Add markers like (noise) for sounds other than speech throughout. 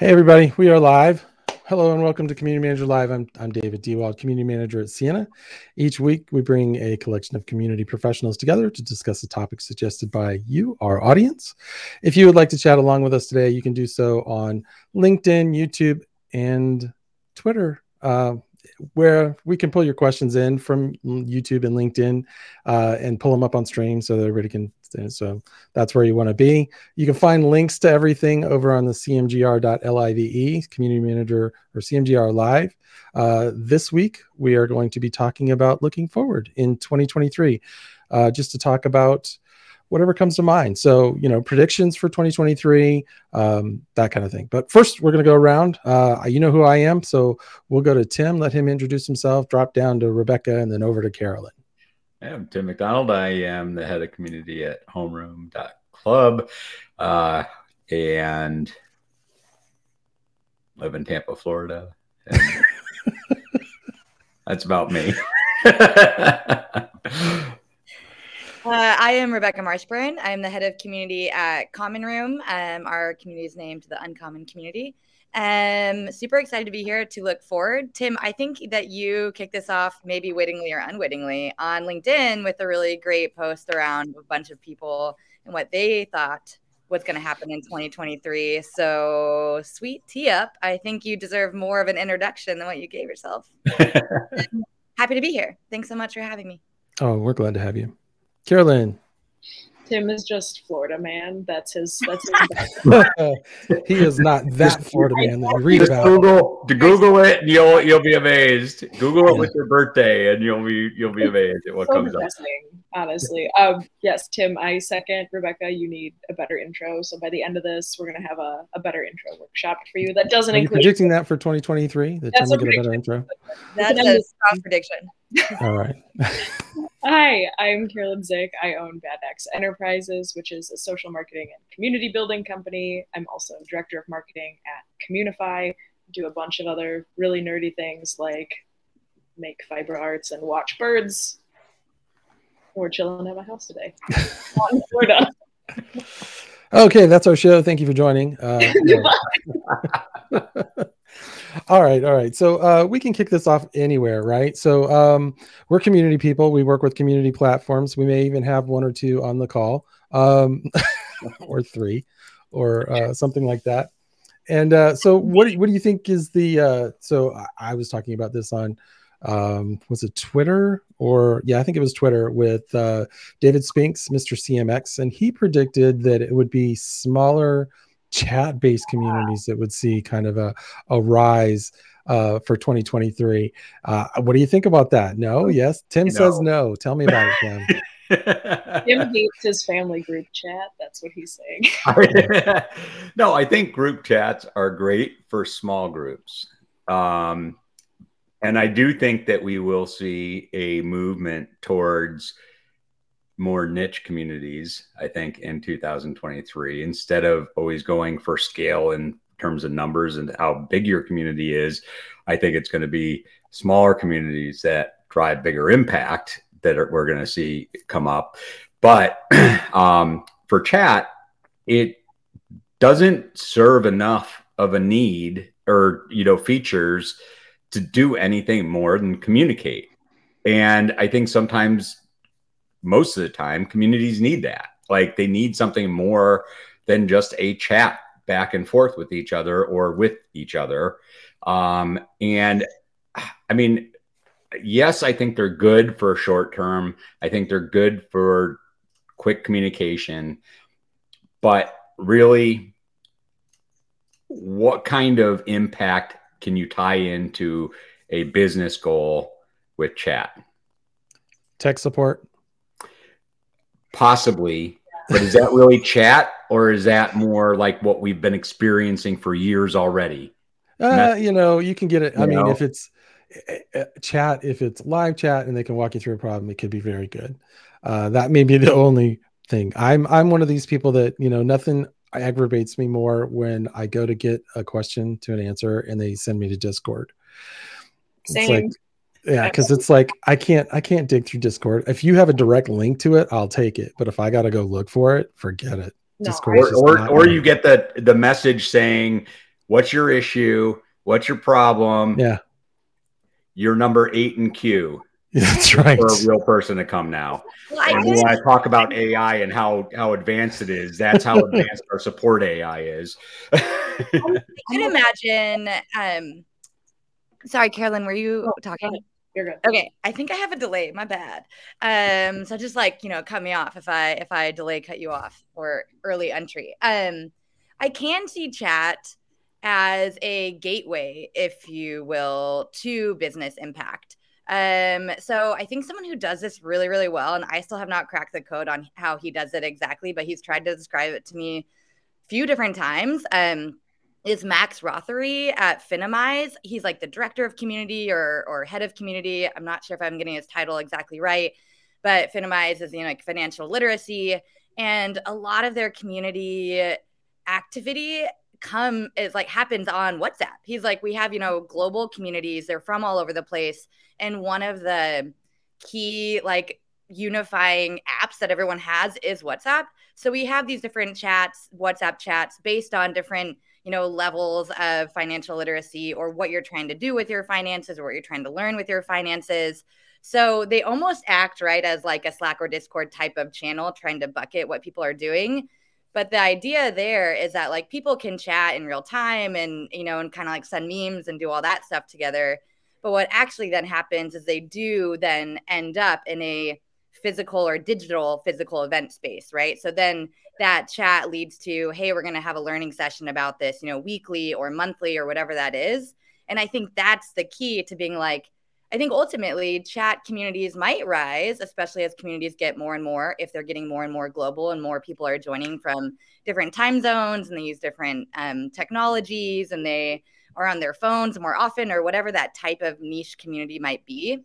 Hey, everybody, we are live. Hello and welcome to Community Manager Live. I'm, I'm David Dewald, Community Manager at Ciena. Each week, we bring a collection of community professionals together to discuss a topic suggested by you, our audience. If you would like to chat along with us today, you can do so on LinkedIn, YouTube, and Twitter. Uh, where we can pull your questions in from YouTube and LinkedIn uh, and pull them up on stream so that everybody can. So that's where you want to be. You can find links to everything over on the cmgr.live, Community Manager or CMGR Live. Uh, this week, we are going to be talking about looking forward in 2023, uh, just to talk about whatever comes to mind. So, you know, predictions for 2023, um, that kind of thing. But first, we're going to go around. Uh, you know who I am. So we'll go to Tim, let him introduce himself, drop down to Rebecca, and then over to Carolyn. I'm Tim McDonald. I am the head of community at homeroom.club uh, and live in Tampa, Florida. (laughs) that's about me. (laughs) Uh, I am Rebecca Marshburn. I am the head of community at Common Room. Um, our community is named the Uncommon Community. Um, super excited to be here to look forward. Tim, I think that you kicked this off maybe wittingly or unwittingly on LinkedIn with a really great post around a bunch of people and what they thought was going to happen in 2023. So, sweet tee up. I think you deserve more of an introduction than what you gave yourself. (laughs) Happy to be here. Thanks so much for having me. Oh, we're glad to have you. Carolyn. Tim is just Florida man. That's his. That's his (laughs) he is not that Florida man that you read about. Google to Google it, and you'll you'll be amazed. Google it with your birthday, and you'll be you'll be amazed at what so comes up. Honestly, um, yes, Tim. I second Rebecca. You need a better intro. So by the end of this, we're gonna have a, a better intro workshop for you. That doesn't Are include predicting that for 2023. The time we get a better intro. That's a strong prediction. All right. (laughs) Hi, I'm Carolyn Zick. I own Bad X Enterprises, which is a social marketing and community building company. I'm also director of marketing at Communify. Do a bunch of other really nerdy things like make fiber arts and watch birds. We're chilling at my house today. Florida. (laughs) Okay, that's our show. Thank you for joining. Uh, (laughs) (laughs) all right, all right. So uh, we can kick this off anywhere, right? So um, we're community people. We work with community platforms. We may even have one or two on the call, um, (laughs) or three, or uh, something like that. And uh, so, what do you, what do you think is the? Uh, so I, was talking about this on um, was it Twitter or yeah, I think it was Twitter with uh, David Spinks, Mr. CMX, and he predicted that it would be smaller chat based communities that would see kind of a, a rise uh, for 2023. Uh, what do you think about that? No, yes. Tim no. says no. Tell me about it, Tim. (laughs) Tim hates his family group chat. That's what he's saying. (laughs) (laughs) no, I think group chats are great for small groups. Um, and I do think that we will see a movement towards more niche communities, I think, in 2023, instead of always going for scale in terms of numbers and how big your community is. I think it's going to be smaller communities that drive bigger impact that are, we're going to see come up. But (clears throat) um, for chat, it doesn't serve enough of a need or you know features to do anything more than communicate. And I think sometimes most of the time communities need that. Like they need something more than just a chat back and forth with each other or with each other. Um, and i mean yes i think they're good for short term. I think they're good for quick communication. But really what kind of impact can you tie into a business goal with chat? Tech support Possibly. But is that really chat or is that more like what we've been experiencing for years already? Uh, you know, you can get it. I mean, know? if it's uh, chat, if it's live chat and they can walk you through a problem, it could be very good. Uh, that may be (laughs) the only thing. I'm I'm one of these people that you know nothing aggravates me more when I go to get a question to an answer and they send me to Discord. Same. It's like yeah because it's like i can't i can't dig through discord if you have a direct link to it i'll take it but if i gotta go look for it forget it no, discord or, or, or you get the the message saying What's your issue? What's your problem? Yeah. You're number eight in queue. (laughs) That's right. For a real person to come now. Well, and when I talk about AI and how how advanced it is, that's how (laughs) advanced our support AI is. I (laughs) can imagine. Um, sorry, Carolyn, were you oh, talking? You're good. Okay, I think I have a delay. My bad. Um, so just like you know, cut me off if I if I delay, cut you off or early entry. Um, I can see chat as a gateway, if you will, to business impact. Um, so I think someone who does this really, really well, and I still have not cracked the code on how he does it exactly, but he's tried to describe it to me a few different times. Um, is Max Rothery at Finimize. He's like the director of community or or head of community. I'm not sure if I'm getting his title exactly right, but Finimize is you know like financial literacy, and a lot of their community activity come is like happens on WhatsApp. He's like, we have, you know, global communities, they're from all over the place. And one of the key like unifying apps that everyone has is WhatsApp. So we have these different chats, WhatsApp chats based on different, you know, levels of financial literacy or what you're trying to do with your finances or what you're trying to learn with your finances. So they almost act right as like a Slack or Discord type of channel trying to bucket what people are doing but the idea there is that like people can chat in real time and you know and kind of like send memes and do all that stuff together but what actually then happens is they do then end up in a physical or digital physical event space right so then that chat leads to hey we're going to have a learning session about this you know weekly or monthly or whatever that is and i think that's the key to being like I think ultimately chat communities might rise, especially as communities get more and more, if they're getting more and more global and more people are joining from different time zones and they use different um, technologies and they are on their phones more often or whatever that type of niche community might be.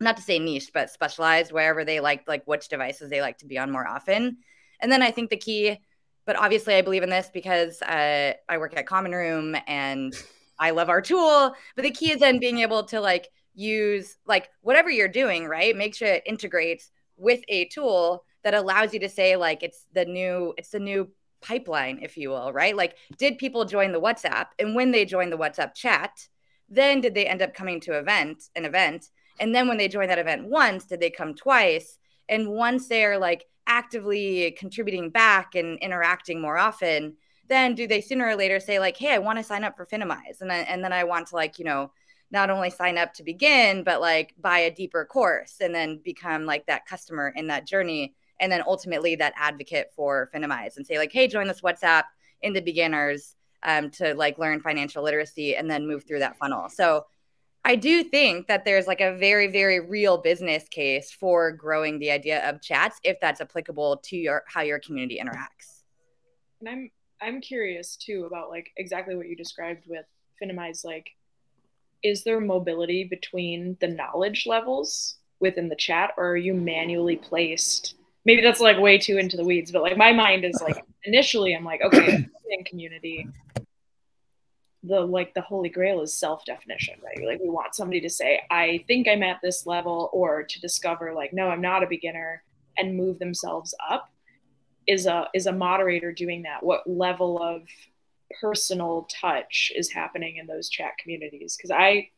Not to say niche, but specialized, wherever they like, like which devices they like to be on more often. And then I think the key, but obviously I believe in this because uh, I work at Common Room and I love our tool. But the key is then being able to like, use like whatever you're doing, right? Make sure it integrates with a tool that allows you to say like it's the new it's the new pipeline if you will, right? Like did people join the WhatsApp and when they joined the WhatsApp chat, then did they end up coming to event an event and then when they join that event once, did they come twice? And once they're like actively contributing back and interacting more often, then do they sooner or later say like, "Hey, I want to sign up for Finimize," and then and then I want to like you know not only sign up to begin, but like buy a deeper course and then become like that customer in that journey. And then ultimately that advocate for Finimize and say, like, hey, join this WhatsApp in the beginners um, to like learn financial literacy and then move through that funnel. So I do think that there's like a very, very real business case for growing the idea of chats if that's applicable to your how your community interacts. And I'm I'm curious too about like exactly what you described with Finimize, like is there mobility between the knowledge levels within the chat or are you manually placed maybe that's like way too into the weeds but like my mind is like (laughs) initially i'm like okay in community the like the holy grail is self definition right? Like we want somebody to say i think i'm at this level or to discover like no i'm not a beginner and move themselves up is a is a moderator doing that. What level of personal touch is happening in those chat communities? Because I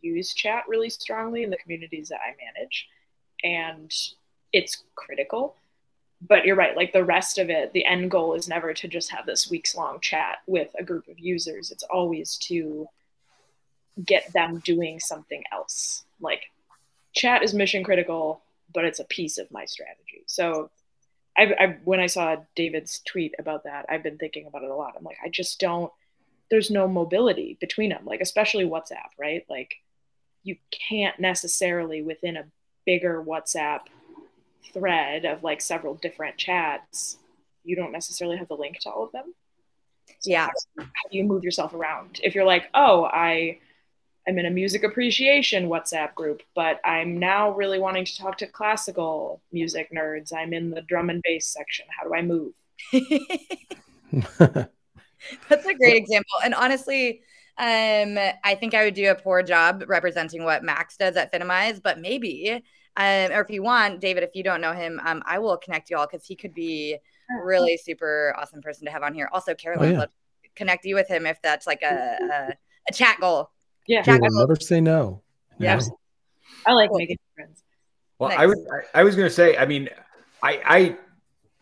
use chat really strongly in the communities that I manage and it's critical. But you're right, like the rest of it, the end goal is never to just have this weeks long chat with a group of users. It's always to get them doing something else. Like chat is mission critical, but it's a piece of my strategy. So I, I when I saw David's tweet about that, I've been thinking about it a lot. I'm like, I just don't. There's no mobility between them, like especially WhatsApp, right? Like, you can't necessarily within a bigger WhatsApp thread of like several different chats, you don't necessarily have the link to all of them. So yeah. How, how do you move yourself around? If you're like, oh, I I'm in a music appreciation WhatsApp group, but I'm now really wanting to talk to classical music nerds. I'm in the drum and bass section. How do I move? (laughs) That's a great example. And honestly, um, I think I would do a poor job representing what Max does at Finimize, but maybe, um, or if you want, David, if you don't know him, um, I will connect you all because he could be really super awesome person to have on here. Also, Caroline, oh, yeah. connect you with him if that's like a a, a chat goal. Yeah, We will never say no. Yeah. No. I like making friends. Well, I was I, I was going to say, I mean, I I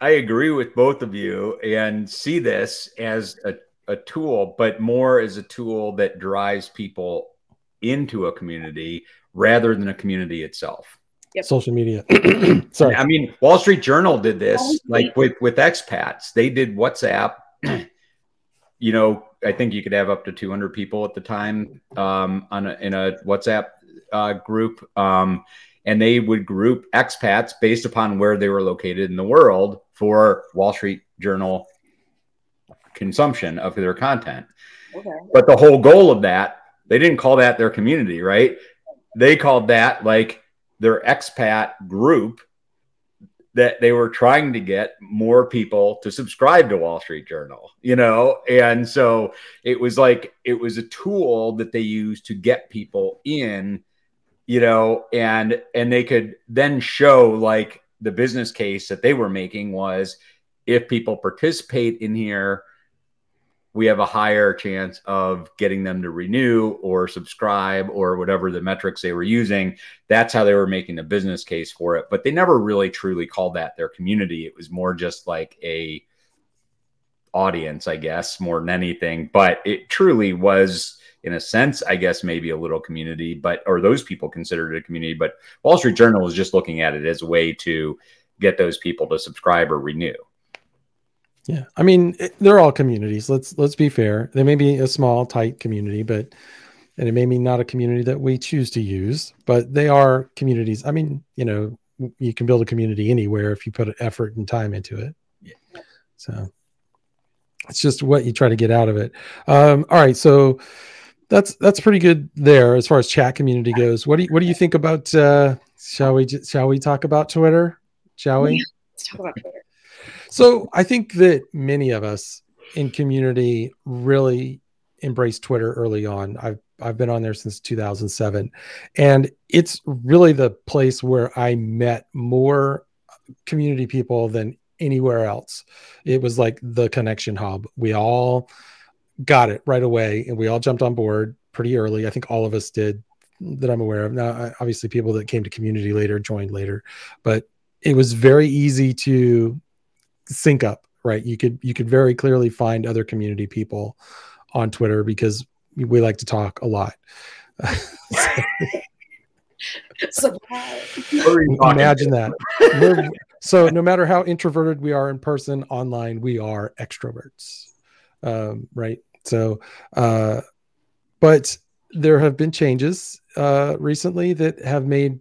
I agree with both of you and see this as a, a tool, but more as a tool that drives people into a community rather than a community itself. Yep. Social media. (clears throat) Sorry. I mean, Wall Street Journal did this, Wall like with with expats. They did WhatsApp. (clears throat) you know, I think you could have up to 200 people at the time um, on a, in a WhatsApp uh, group, um, and they would group expats based upon where they were located in the world for Wall Street Journal consumption of their content. Okay. But the whole goal of that, they didn't call that their community, right? They called that like their expat group that they were trying to get more people to subscribe to Wall Street Journal, you know? And so it was like it was a tool that they used to get people in, you know, and and they could then show like the business case that they were making was if people participate in here, we have a higher chance of getting them to renew or subscribe or whatever the metrics they were using. That's how they were making the business case for it. But they never really truly called that their community. It was more just like a audience, I guess, more than anything. But it truly was, in a sense, I guess maybe a little community, but or those people considered it a community. But Wall Street Journal was just looking at it as a way to get those people to subscribe or renew. Yeah, I mean it, they're all communities. Let's let's be fair. They may be a small, tight community, but and it may be not a community that we choose to use, but they are communities. I mean, you know, you can build a community anywhere if you put effort and time into it. Yeah. So it's just what you try to get out of it. Um, all right, so that's that's pretty good there as far as chat community goes. What do you what do you think about? Uh, shall we shall we talk about Twitter? Shall we? Let's talk about Twitter. So I think that many of us in community really embraced Twitter early on. I've I've been on there since 2007, and it's really the place where I met more community people than anywhere else. It was like the connection hub. We all got it right away, and we all jumped on board pretty early. I think all of us did that I'm aware of. Now, obviously, people that came to community later joined later, but it was very easy to sync up right? You could you could very clearly find other community people on twitter because we like to talk a lot. (laughs) Surprise. imagine that. We're- so no matter how introverted we are in person online we are extroverts um, right? So uh, but there have been changes uh, recently that have made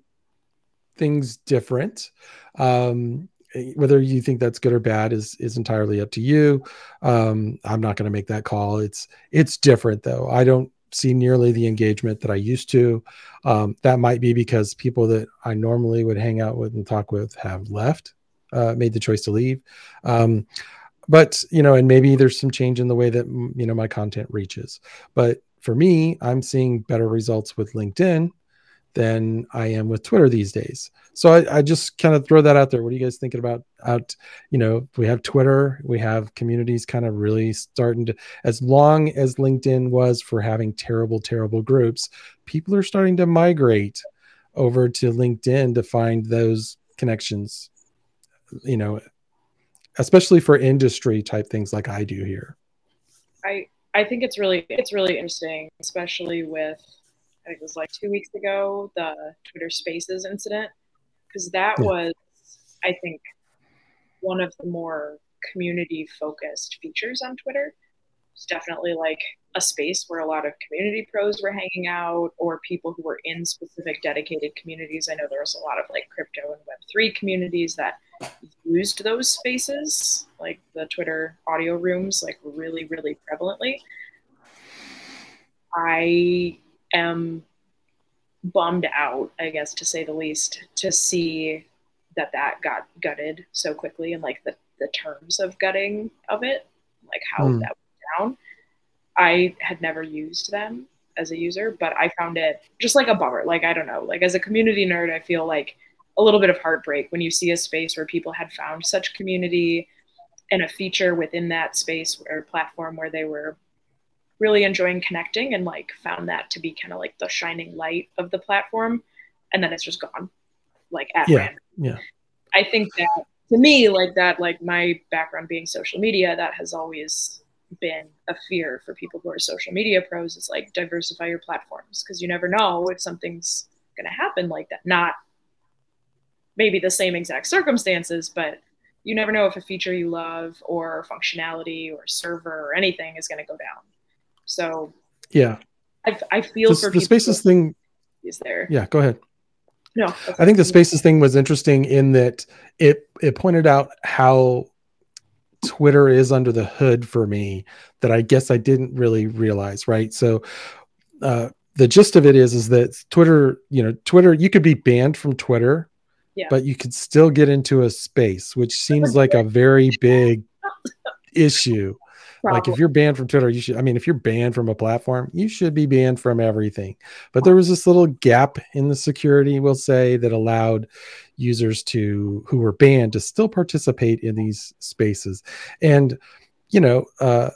things different. Um, whether you think that's good or bad is is entirely up to you. Um, i'm not going to make that call. It's it's different though. I don't see nearly the engagement that i used to. Um, that might be because people that i normally would hang out with and talk with have left uh, made the choice to leave. Um, but you know and maybe there's some change in the way that you know my content reaches. But for me i'm seeing better results with linkedin than I am with Twitter these days. So I, I just kind of throw that out there. What are you guys thinking about? Out, you know, we have Twitter, we have communities kind of really starting to. As long as LinkedIn was for having terrible, terrible groups, people are starting to migrate over to LinkedIn to find those connections. You know, especially for industry type things like I do here. I I think it's really it's really interesting, especially with I think it was like two weeks ago the Twitter Spaces incident, because that Yeah. was I think one of the more community focused features on Twitter. It's definitely like a space where a lot of community pros were hanging out or people who were in specific dedicated communities. I know there was a lot of like crypto and web3 communities that used those spaces, like the Twitter audio rooms, like really, really prevalently. I am bummed out, I guess, to say the least, to see that that got gutted so quickly and like the, the terms of gutting of it, like how Hmm. that went down. I had never used them as a user, but I found it just like a bummer. Like, I don't know, like as a community nerd, I feel like a little bit of heartbreak when you see a space where people had found such community and a feature within that space or platform where they were really enjoying connecting and like found that to be kind of like the shining light of the platform and then it's just gone like at Yeah, random. yeah. I think that to me, like that, like my background being social media, that has always been a fear for people who are social media pros is like diversify your platforms because you never know if something's going to happen like that. Not maybe the same exact circumstances, but you never know if a feature you love or functionality or server or anything is going to go down. So Yeah. I, I feel The, for the spaces thing. is there. Yeah, go ahead. No, I think the spaces thing was interesting in that it it pointed out how Twitter is under the hood for me that I guess I didn't really realize, right? So uh the gist of it is is that Twitter, you know, Twitter you could be banned from Twitter, Yeah. but you could still get into a space, which seems like a very big issue. Like if you're banned from Twitter, you should. I mean, if you're banned from a platform, you should be banned from everything. But there was this little gap in the security, we'll say, that allowed users to who were banned to still participate in these spaces. And you know, uh,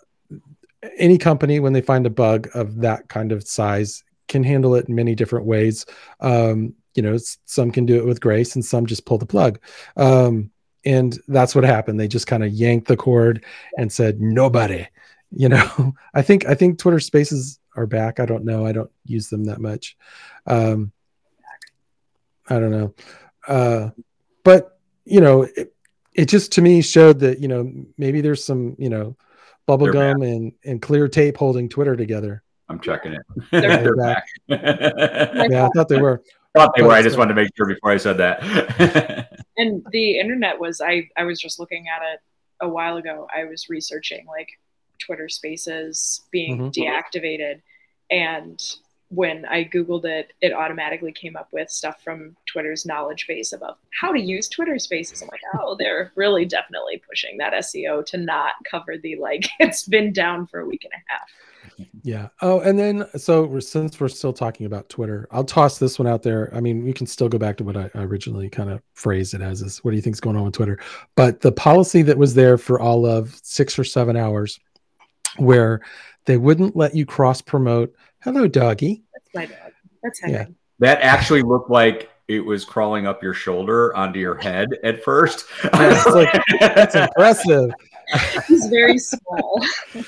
any company when they find a bug of that kind of size can handle it in many different ways. Um, you know, some can do it with grace, and some just pull the plug. Um, and that's what happened. They just kind of yanked the cord and said nobody you know (laughs) i think i think twitter spaces are back i don't know i don't use them that much um i don't know uh but you know it, it just to me showed that you know maybe there's some you know bubble They're gum and and clear tape holding twitter together I'm checking it. They're They're back. back. yeah i thought they were Thought they were. I just wanted to make sure before I said that. (laughs) and the internet was I I was just looking at it a while ago. I was researching like Twitter Spaces being Mhm. deactivated, and when I googled it, it automatically came up with stuff from Twitter's knowledge base about how to use Twitter Spaces. I'm like, oh, they're really definitely pushing that SEO to not cover the like (laughs) it's been down for a week and a half. Yeah. Oh, and then so we're, since we're still talking about Twitter, I'll toss this one out there. I mean, we can still go back to what I originally kind of phrased it as: "Is what do you think's going on with Twitter?" But the policy that was there for all of six or seven hours, where they wouldn't let you cross promote. Hello, doggy. That's my dog. That's Yeah. Henry. that actually looked like it was crawling up your shoulder onto your head at first. Yeah, it's like- (laughs) That's impressive. (laughs) He's very small. (laughs)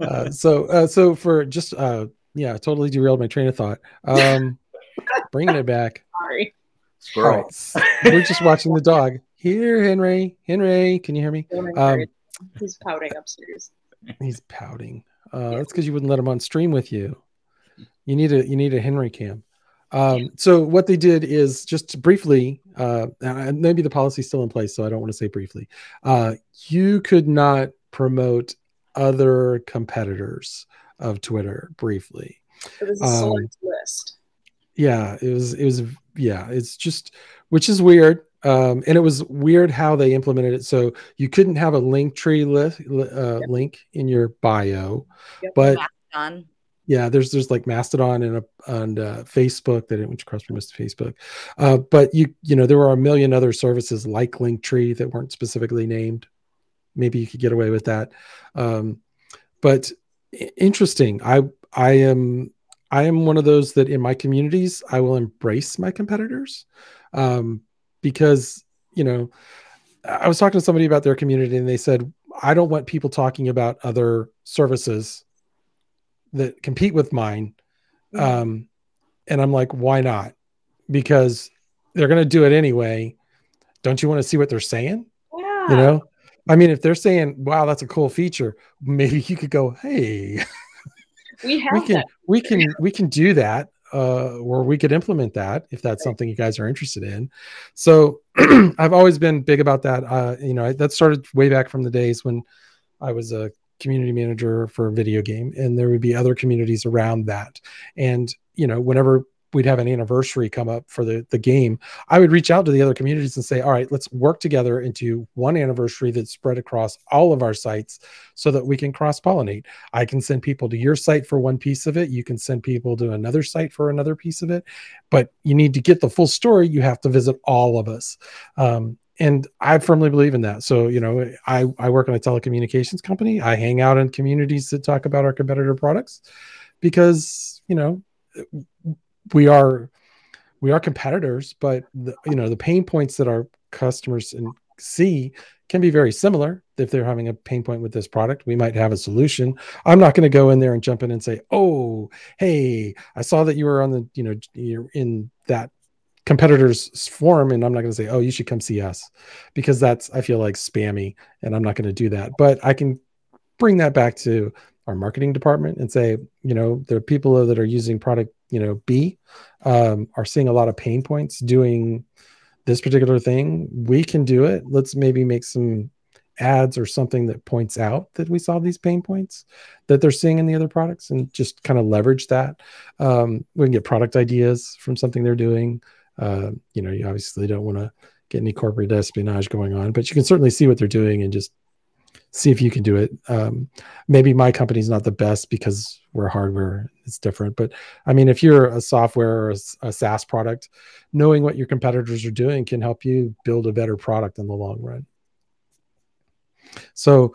Uh, so, uh, so for just uh, yeah, totally derailed my train of thought. Um, (laughs) bringing it back. Sorry. All Squirrel. right, we're just watching the dog. Here, Henry. Henry, can you hear me? Um, He's pouting upstairs. He's pouting. Uh, That's because you wouldn't let him on stream with you. You need a you need a Henry cam. Um, so what they did is just briefly, uh, and maybe the policy's still in place, so I don't want to say briefly. Uh, you could not promote other competitors of Twitter briefly. It was a Um, select list. Yeah, it was it was yeah, it's just which is weird. Um, and it was weird how they implemented it. So you couldn't have a Linktree list uh, link in your bio, Yep. but. Yeah there's there's like mastodon and a, and uh, facebook that which cross promotes to facebook. Uh, but you you know there were a million other services like linktree that weren't specifically named. Maybe you could get away with that. Um, but interesting. I i am i am one of those that in my communities i will embrace my competitors um, because you know i was talking to somebody about their community and they said i don't want people talking about other services that compete with mine um and i'm like why not? Because they're going to do it anyway. Don't you want to see what they're saying? Yeah. you know? I mean if they're saying wow that's a cool feature maybe you could go hey. (laughs) We have we can that. we can we can do that uh or we could implement that if that's something you guys are interested in. So (clears throat) i've always been big about that. Uh you know that started way back from the days when i was a community manager for a video game and there would be other communities around that and you know whenever we'd have an anniversary come up for the, the game i would reach out to the other communities and say all right let's work together into one anniversary that's spread across all of our sites so that we can cross pollinate I can send people to your site for one piece of it. You can send people to another site for another piece of it. But you need to get the full story. You have to visit all of us. Um, and I firmly believe in that. So, you know, I, I work in a telecommunications company. I hang out in communities that talk about our competitor products because, you know, we are we are competitors, but the, you know, the pain points that our customers see can be very similar. If they're having a pain point with this product, we might have a solution. I'm not going to go in there and jump in and say, "Oh, hey, I saw that you were on the, you know, you're in that competitors form and i'm not going to say oh you should come see us because that's i feel like spammy and i'm not going to do that. But i can bring that back to our marketing department and say you know are people that are using product you know b um, are seeing a lot of pain points doing this particular thing. We can do it. Let's maybe make some ads or something that points out that we solve these pain points that they're seeing in the other products and just kind of leverage that. Um, we can get product ideas from something they're doing uh, you know, you obviously don't want to get any corporate espionage going on, but you can certainly see what they're doing and just see if you can do it. Um, maybe my company's not the best because we're hardware; it's different. But I mean, if you're a software or a, a SaaS product, knowing what your competitors are doing can help you build a better product in the long run. So,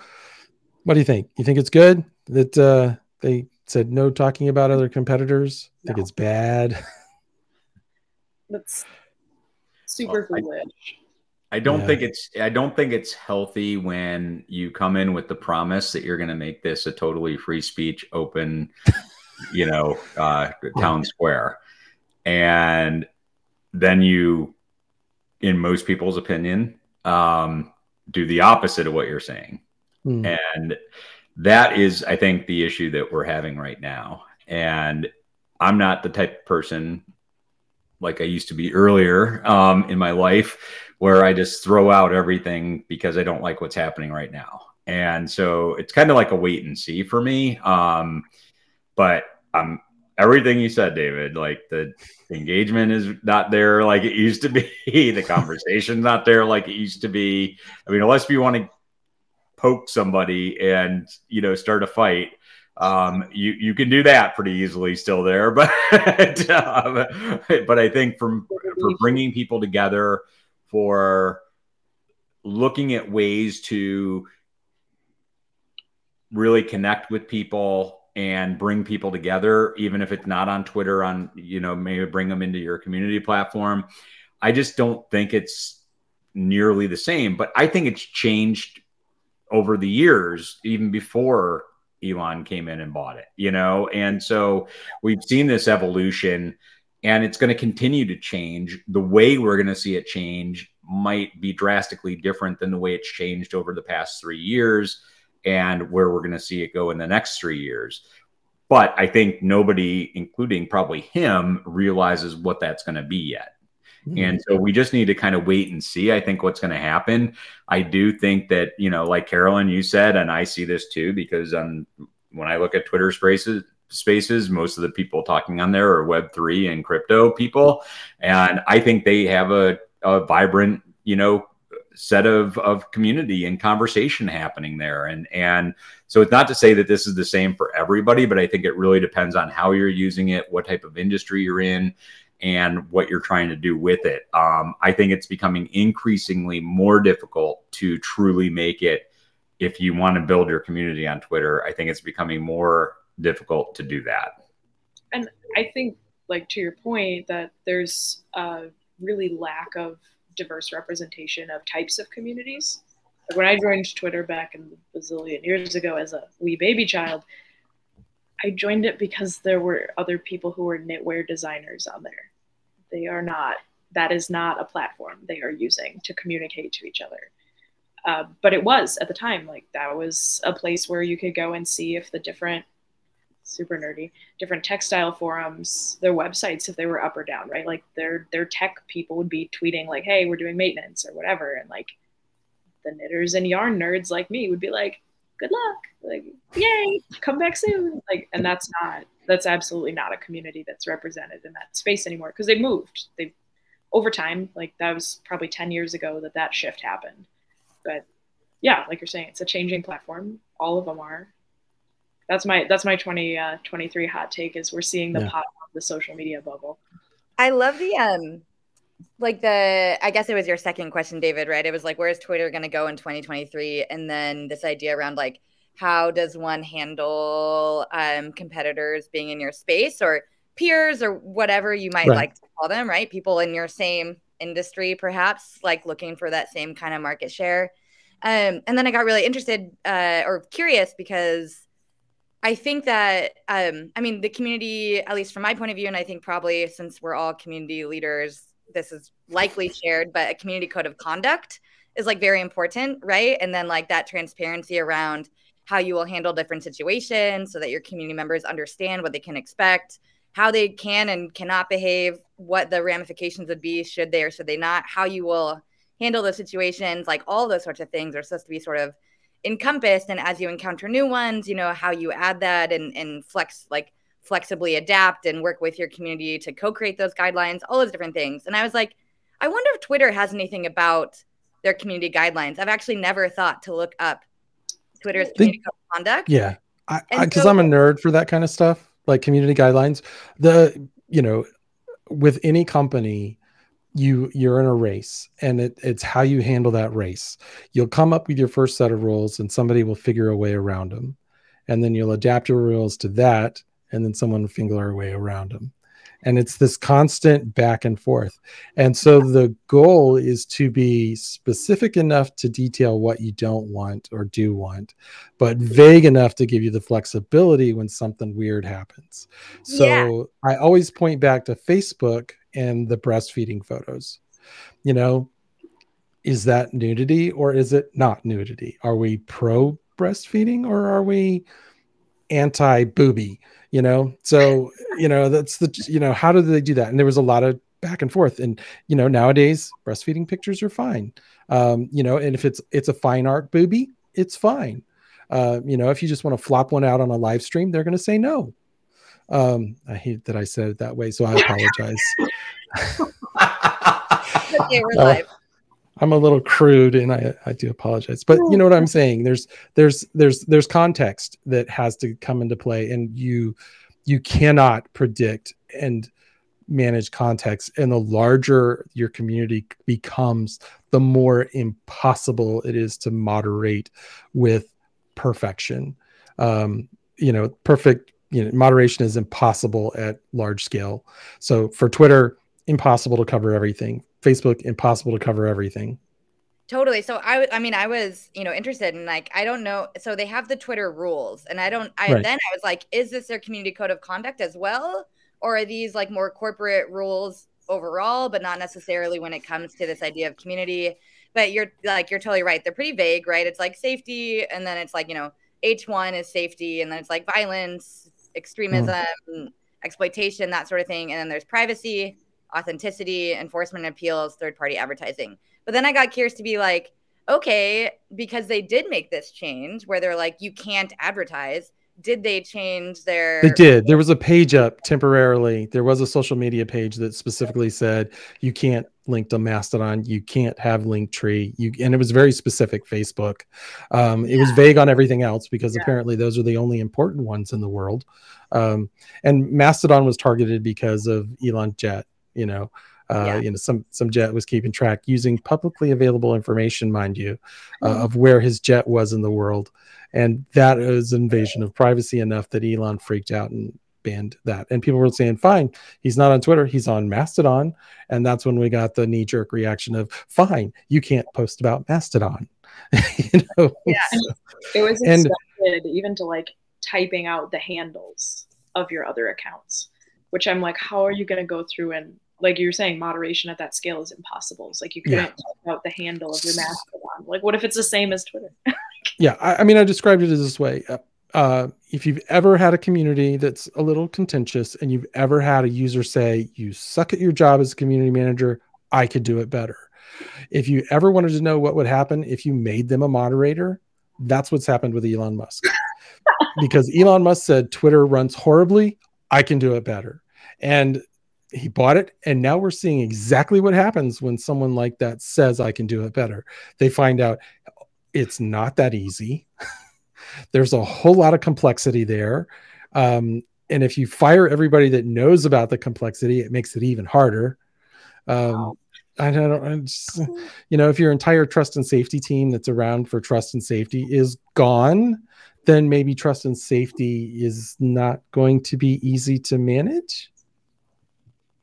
what do you think? You think it's good that uh, they said no talking about other competitors? No. Think it's bad? (laughs) That's super well, foolish. I, I don't yeah. think it's I don't think it's healthy when you come in with the promise that you're going to make this a totally free speech open, (laughs) you know, uh, town square, and then you, in most people's opinion, um, do the opposite of what you're saying, mm. and that is, I think, the issue that we're having right now. And I'm not the type of person like I used to be earlier um, in my life, where I just throw out everything because I don't like what's happening right now. And so it's kind of like a wait and see for me. Um, but um, everything you said, David, like the engagement is not there like it used to be. (laughs) the conversation's not there like it used to be. I mean, unless you want to poke somebody and you know start a fight um, you you can do that pretty easily still there, (laughs) but um, but I think from for bringing people together, for looking at ways to really connect with people and bring people together, even if it's not on Twitter, on you know maybe bring them into your community platform. I just don't think it's nearly the same, but I think it's changed over the years, even before Elon came in and bought it, you know? And so we've seen this evolution and it's going to continue to change. The way we're going to see it change might be drastically different than the way it's changed over the past three years and where we're going to see it go in the next three years. But I think nobody, including probably him, realizes what that's going to be yet. And so we just need to kind of wait and see. I think what's going to happen. I do think that, you know, like Carolyn, you said, and I see this too, because um, when I look at Twitter spaces, spaces, most of the people talking on there are Web3 and crypto people. And I think they have a, a vibrant, you know, set of, of community and conversation happening there. And, and so it's not to say that this is the same for everybody, but I think it really depends on how you're using it, what type of industry you're in and what you're trying to do with it. Um, I think it's becoming increasingly more difficult to truly make it if you want to build your community on Twitter. I think it's becoming more difficult to do that. And I think, like, to your point, that there's a really lack of diverse representation of types of communities. When I joined Twitter back in bazillion years ago as a wee baby child, I joined it because there were other people who were knitwear designers on there. They are not, that is not a platform they are using to communicate to each other. Uh, but it was at the time, like that was a place where you could go and see if the different, super nerdy, different textile forums, their websites, if they were up or down, right? Like their their tech people would be tweeting like, "Hey, we're doing maintenance" or whatever, and like the knitters and yarn nerds like me would be like, good luck. Like yay come back soon. Like and that's not that's absolutely not a community that's represented in that space anymore because they moved. They over time like that was probably 10 years ago that that shift happened. But yeah like you're saying it's a changing platform. All of them are. That's my that's my 2023 uh, hot take is we're seeing the yeah. pop of the social media bubble. I love the um like the I guess it was your second question, David, right? It was like where's Twitter going to go in 2023, and then this idea around like how does one handle um, competitors being in your space or peers or whatever you might right. like to call them, right? People in your same industry, perhaps, like looking for that same kind of market share. Um, and then I got really interested uh, or curious because I think that, um, I mean, the community, at least from my point of view, and I think probably since we're all community leaders, this is likely shared, but a community code of conduct is like very important, right? And then like that transparency around how you will handle different situations so that your community members understand what they can expect, how they can and cannot behave, what the ramifications would be should they or should they not, how you will handle those situations, like all those sorts of things are supposed to be sort of encompassed. And as you encounter new ones, you know, how you add that and, and flex, like flexibly adapt and work with your community to co create those guidelines, all those different things. And I was like, I wonder if Twitter has anything about their community guidelines. I've actually never thought to look up Twitter's community code of conduct. Yeah. Because so, I'm a nerd for that kind of stuff, like community guidelines. The, you know, with any company, you you're in a race and it, it's how you handle that race you'll come up with your first set of rules and somebody will figure a way around them and then you'll adapt your rules to that and then someone will figure a way around them and it's this constant back and forth and so the goal is to be specific enough to detail what you don't want or do want but vague enough to give you the flexibility when something weird happens so yeah. i always point back to facebook and the breastfeeding photos. You know, is that nudity or is it not nudity? Are we pro breastfeeding or are we anti booby? You know, so you know that's the you know how do they do that? And there was a lot of back and forth. And you know, nowadays breastfeeding pictures are fine. Um, you know, and if it's it's a fine art booby, it's fine. Uh, you know, if you just want to flop one out on a live stream, they're going to say no. Um, I hate that I said it that way, so I apologize. (laughs) okay, we're uh, live. Uh, I'm a little crude and I, I do apologize. But you know what I'm saying? There's there's there's there's context that has to come into play and you you cannot predict and manage context and the larger your community becomes the more impossible it is to moderate with perfection um you know perfect you know moderation is impossible at large scale so for twitter impossible to cover everything facebook impossible to cover everything. Totally. So i i mean i was you know interested in like i don't know so they have the twitter rules and i don't i right. then i was like is this their community code of conduct as well? Or are these like more corporate rules overall but not necessarily when it comes to this idea of community? But you're like you're totally right. They're pretty vague right? It's like safety and then it's like you know h1 is safety and then it's like violence extremism, mm. exploitation, that sort of thing. And then there's privacy, authenticity, enforcement appeals, third party advertising. But then I got curious to be like, okay, because they did make this change where they're like, you can't advertise. Did they change their? They did. There was a page up temporarily. There was a social media page that specifically said you can't link to Mastodon. You can't have Linktree. You and it was very specific. Facebook. Um, it yeah. was vague on everything else because yeah. apparently those are the only important ones in the world. Um, and Mastodon was targeted because of Elon Jet. You know, uh, yeah. you know, some some jet was keeping track using publicly available information, mind you, uh, mm-hmm. of where his jet was in the world, and that is invasion of privacy enough that Elon freaked out and banned that. And people were saying, fine, he's not on Twitter, he's on Mastodon. And that's when we got the knee jerk reaction of, fine, you can't post about Mastodon. (laughs) you know? Yeah. So, it was expected and, even to like typing out the handles of your other accounts, which I'm like, how are you going to go through and like you're saying, moderation at that scale is impossible. It's like you couldn't yeah. type out the handle of your Mastodon. Like, what if it's the same as Twitter? (laughs) yeah, I, I, mean, I described it as this way. Uh, uh, if you've ever had a community that's a little contentious and you've ever had a user say, you suck at your job as a community manager, I could do it better. If you ever wanted to know what would happen if you made them a moderator, that's what's happened with Elon Musk. (laughs) because Elon Musk said, Twitter runs horribly, I can do it better. And he bought it. And now we're seeing exactly what happens when someone like that says, I can do it better. They find out it's not that easy. (laughs) There's a whole lot of complexity there. Um, and if you fire everybody that knows about the complexity, it makes it even harder. Um, wow. I don't I just, you know, if your entire trust and safety team that's around for trust and safety is gone, then maybe trust and safety is not going to be easy to manage.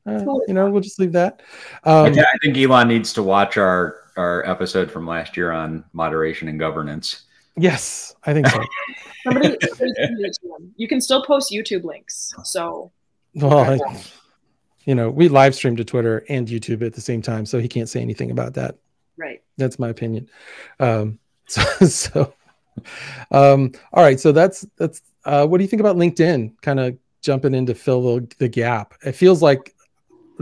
Uh, you know, we'll just leave that. Um, I, I think Elon needs to watch our our episode from last year on moderation and governance. Yes, I think so. (laughs) Somebody, you can still post YouTube links. So, well, I, you know, we live stream to Twitter and YouTube at the same time, so he can't say anything about that. Right. That's my opinion. Um, (laughs) so, so um, all right. So that's that's. Uh, what do you think about LinkedIn? Kind of jumping in to fill the, the gap. It feels like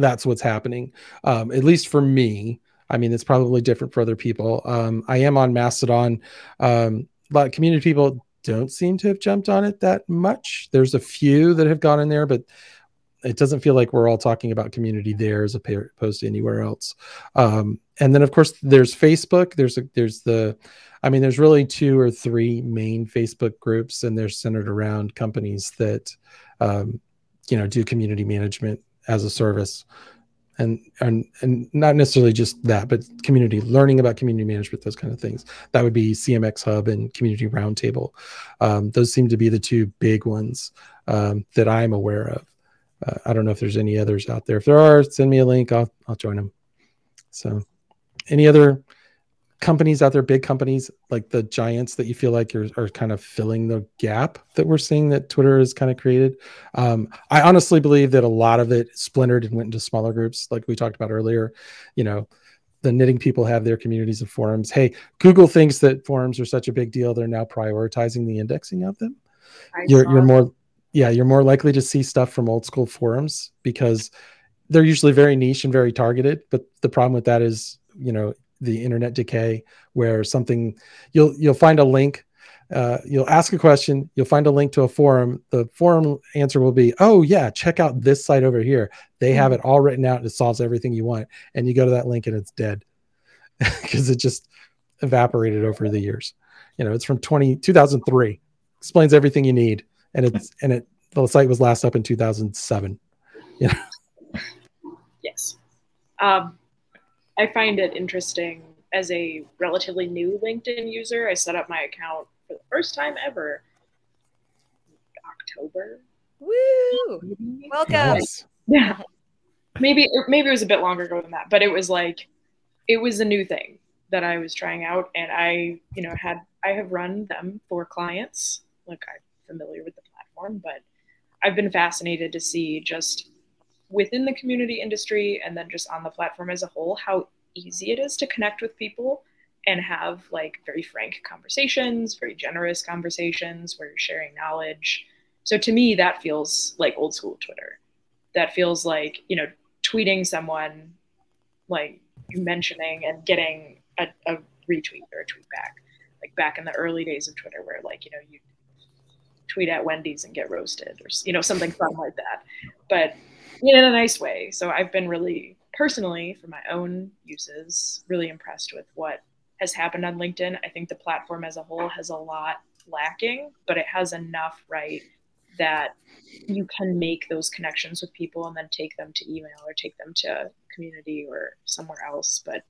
that's what's happening. Um, at least for me. I mean, it's probably different for other people. Um, I am on Mastodon. Um, but community people don't seem to have jumped on it that much. There's a few that have gone in there, but it doesn't feel like we're all talking about community there as opposed to anywhere else. Um, and then of course there's Facebook. There's a, there's the, I mean, there's really two or three main Facebook groups, and they're centered around companies that, um, you know, do community management as a service. And, and and not necessarily just that, but community learning about community management, those kind of things. That would be CMX Hub and Community Roundtable. Um, those seem to be the two big ones um, that I'm aware of. Uh, I don't know if there's any others out there. If there are, send me a link. I'll I'll join them. So, any other companies out there, big companies like the giants that you feel like are, are kind of filling the gap that we're seeing that Twitter has kind of created? Um, I honestly believe that a lot of it splintered and went into smaller groups, like we talked about earlier. You know, the knitting people have their communities and forums. Hey, Google thinks that forums are such a big deal; they're now prioritizing the indexing of them. I you're you're more yeah, you're more likely to see stuff from old school forums because they're usually very niche and very targeted. But the problem with that is, you know, the internet decay, where something you'll you'll find a link, uh, you'll ask a question, you'll find a link to a forum. The forum answer will be, "Oh yeah, check out this site over here. They have it all written out and it solves everything you want." And you go to that link and it's dead (laughs) because it just evaporated over the years. You know, it's from 20, 2003. Explains everything you need and it's (laughs) and it the site was last up in 2007 (laughs) yeah yes um, i find it interesting as a relatively new linkedin user i set up my account for the first time ever october. Woo! Welcome. Yes. yeah. Maybe maybe it was a bit longer ago than that but it was like it was a new thing that i was trying out and i you know had i have run them for clients. Like I'm familiar with the platform, but I've been fascinated to see just within the community industry and then just on the platform as a whole how easy it is to connect with people and have like very frank conversations, very generous conversations where you're sharing knowledge. So to me, that feels like old school Twitter. That feels like, you know, tweeting someone, like mentioning and getting a, a retweet or a tweet back. Like back in the early days of Twitter, where like, you know, you tweet at Wendy's and get roasted or you know something fun like that, but in a nice way. So I've been really personally for my own uses really impressed with what has happened on LinkedIn. I think the platform as a whole has a lot lacking, but it has enough right that you can make those connections with people and then take them to email or take them to community or somewhere else. But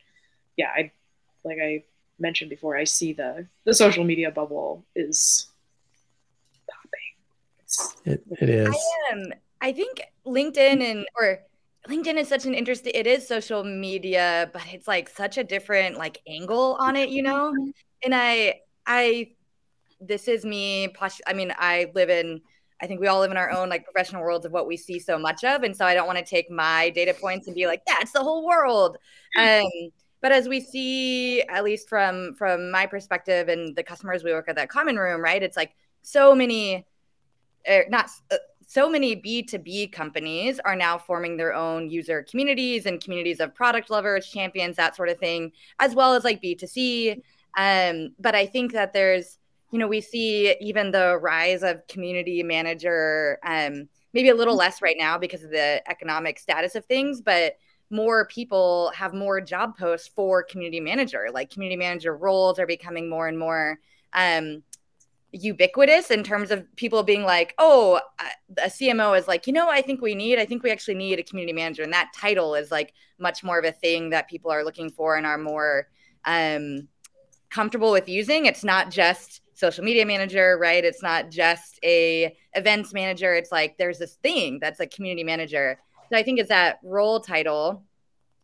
yeah, I like I mentioned before, I see the the social media bubble is it, it is. I am. I think LinkedIn and or LinkedIn is such an interesting. It is social media, but it's like such a different like angle on it, you know. And I, I, this is me. I mean, I live in. I think we all live in our own like professional worlds of what we see so much of, and so I don't want to take my data points and be like, that's the whole world. Um, but as we see, at least from from my perspective and the customers we work at that common room, right? It's like so many er, not uh, so many B2B companies are now forming their own user communities and communities of product lovers, champions, that sort of thing, as well as like B2C. Um, but I think that there's, you know, we see even the rise of community manager, um, maybe a little less right now because of the economic status of things, but more people have more job posts for community manager. Like community manager roles are becoming more and more um, ubiquitous in terms of people being like, oh, a CMO is like, you know, I think we need, I think we actually need a community manager. And that title is like much more of a thing that people are looking for and are more um, comfortable with using. It's not just social media manager, right? It's not just a events manager. It's like there's this thing that's a community manager. So I think it's that role title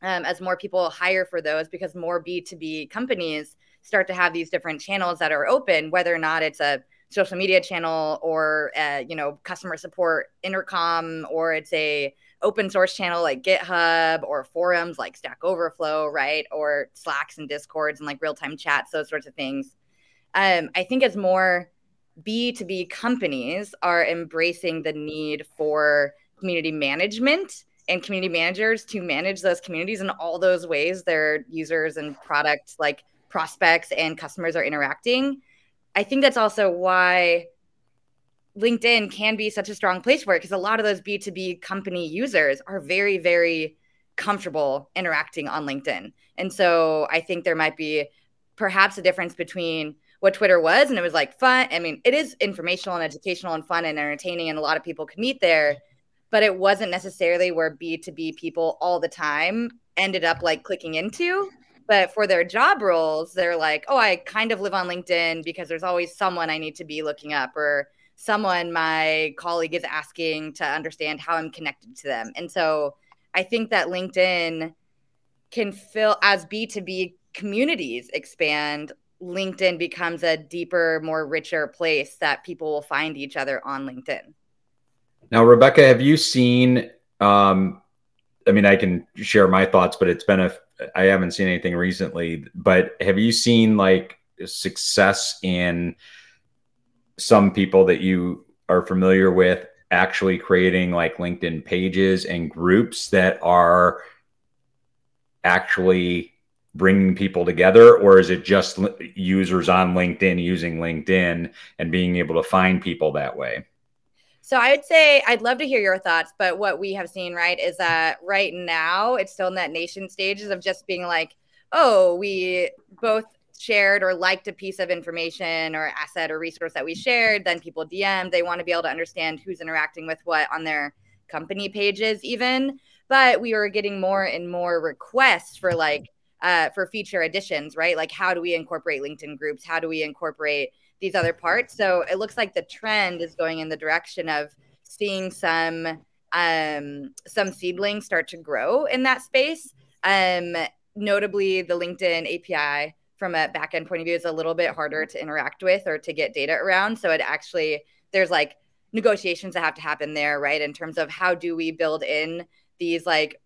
um, as more people hire for those because more B2B companies start to have these different channels that are open, whether or not it's a social media channel or a, you know customer support intercom or it's a open source channel like github or forums like stack overflow right? Or slacks and discords and like real-time chats those sorts of things. Um, i think as more b2b companies are embracing the need for community management and community managers to manage those communities in all those ways their users and product like prospects and customers are interacting. I think that's also why LinkedIn can be such a strong place for it because a lot of those B2B company users are very, very comfortable interacting on LinkedIn. And so I think there might be perhaps a difference between what Twitter was and it was like fun. I mean, it is informational and educational and fun and entertaining, and a lot of people could meet there, but it wasn't necessarily where B2B people all the time ended up like clicking into. But for their job roles, they're like, oh, I kind of live on LinkedIn because there's always someone I need to be looking up or someone my colleague is asking to understand how I'm connected to them. And so I think that LinkedIn can fill as B2B communities expand, LinkedIn becomes a deeper, more richer place that people will find each other on LinkedIn. Now, Rebecca, have you seen? Um, I mean, I can share my thoughts, but it's been a I haven't seen anything recently, but have you seen like success in some people that you are familiar with actually creating like LinkedIn pages and groups that are actually bringing people together or is it just users on LinkedIn using LinkedIn and being able to find people that way? So I would say I'd love to hear your thoughts, but what we have seen, right, is that right now it's still in that nation stages of just being like, oh, we both shared or liked a piece of information or asset or resource that we shared. Then people DM, they want to be able to understand who's interacting with what on their company pages, even. But we were getting more and more requests for like uh, for feature additions, right? Like how do we incorporate LinkedIn groups? How do we incorporate these other parts. So it looks like the trend is going in the direction of seeing some um, some seedlings start to grow in that space. Um, notably, the LinkedIn API from a backend point of view is a little bit harder to interact with or to get data around. So it actually there's like negotiations that have to happen there, right? In terms of how do we build in these like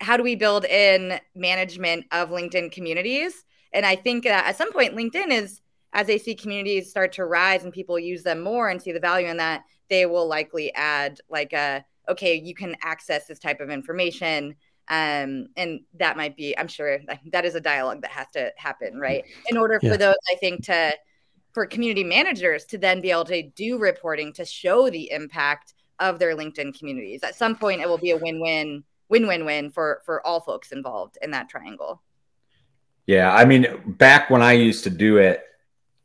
how do we build in management of LinkedIn communities? And I think that at some point LinkedIn is as they see communities start to rise and people use them more and see the value in that, they will likely add like a okay, you can access this type of information. Um, and that might be, I'm sure that is a dialogue that has to happen, right? In order for yeah. those, I think, to for community managers to then be able to do reporting to show the impact of their LinkedIn communities. At some point, it will be a win-win, win-win-win for for all folks involved in that triangle. Yeah, I mean, back when I used to do it,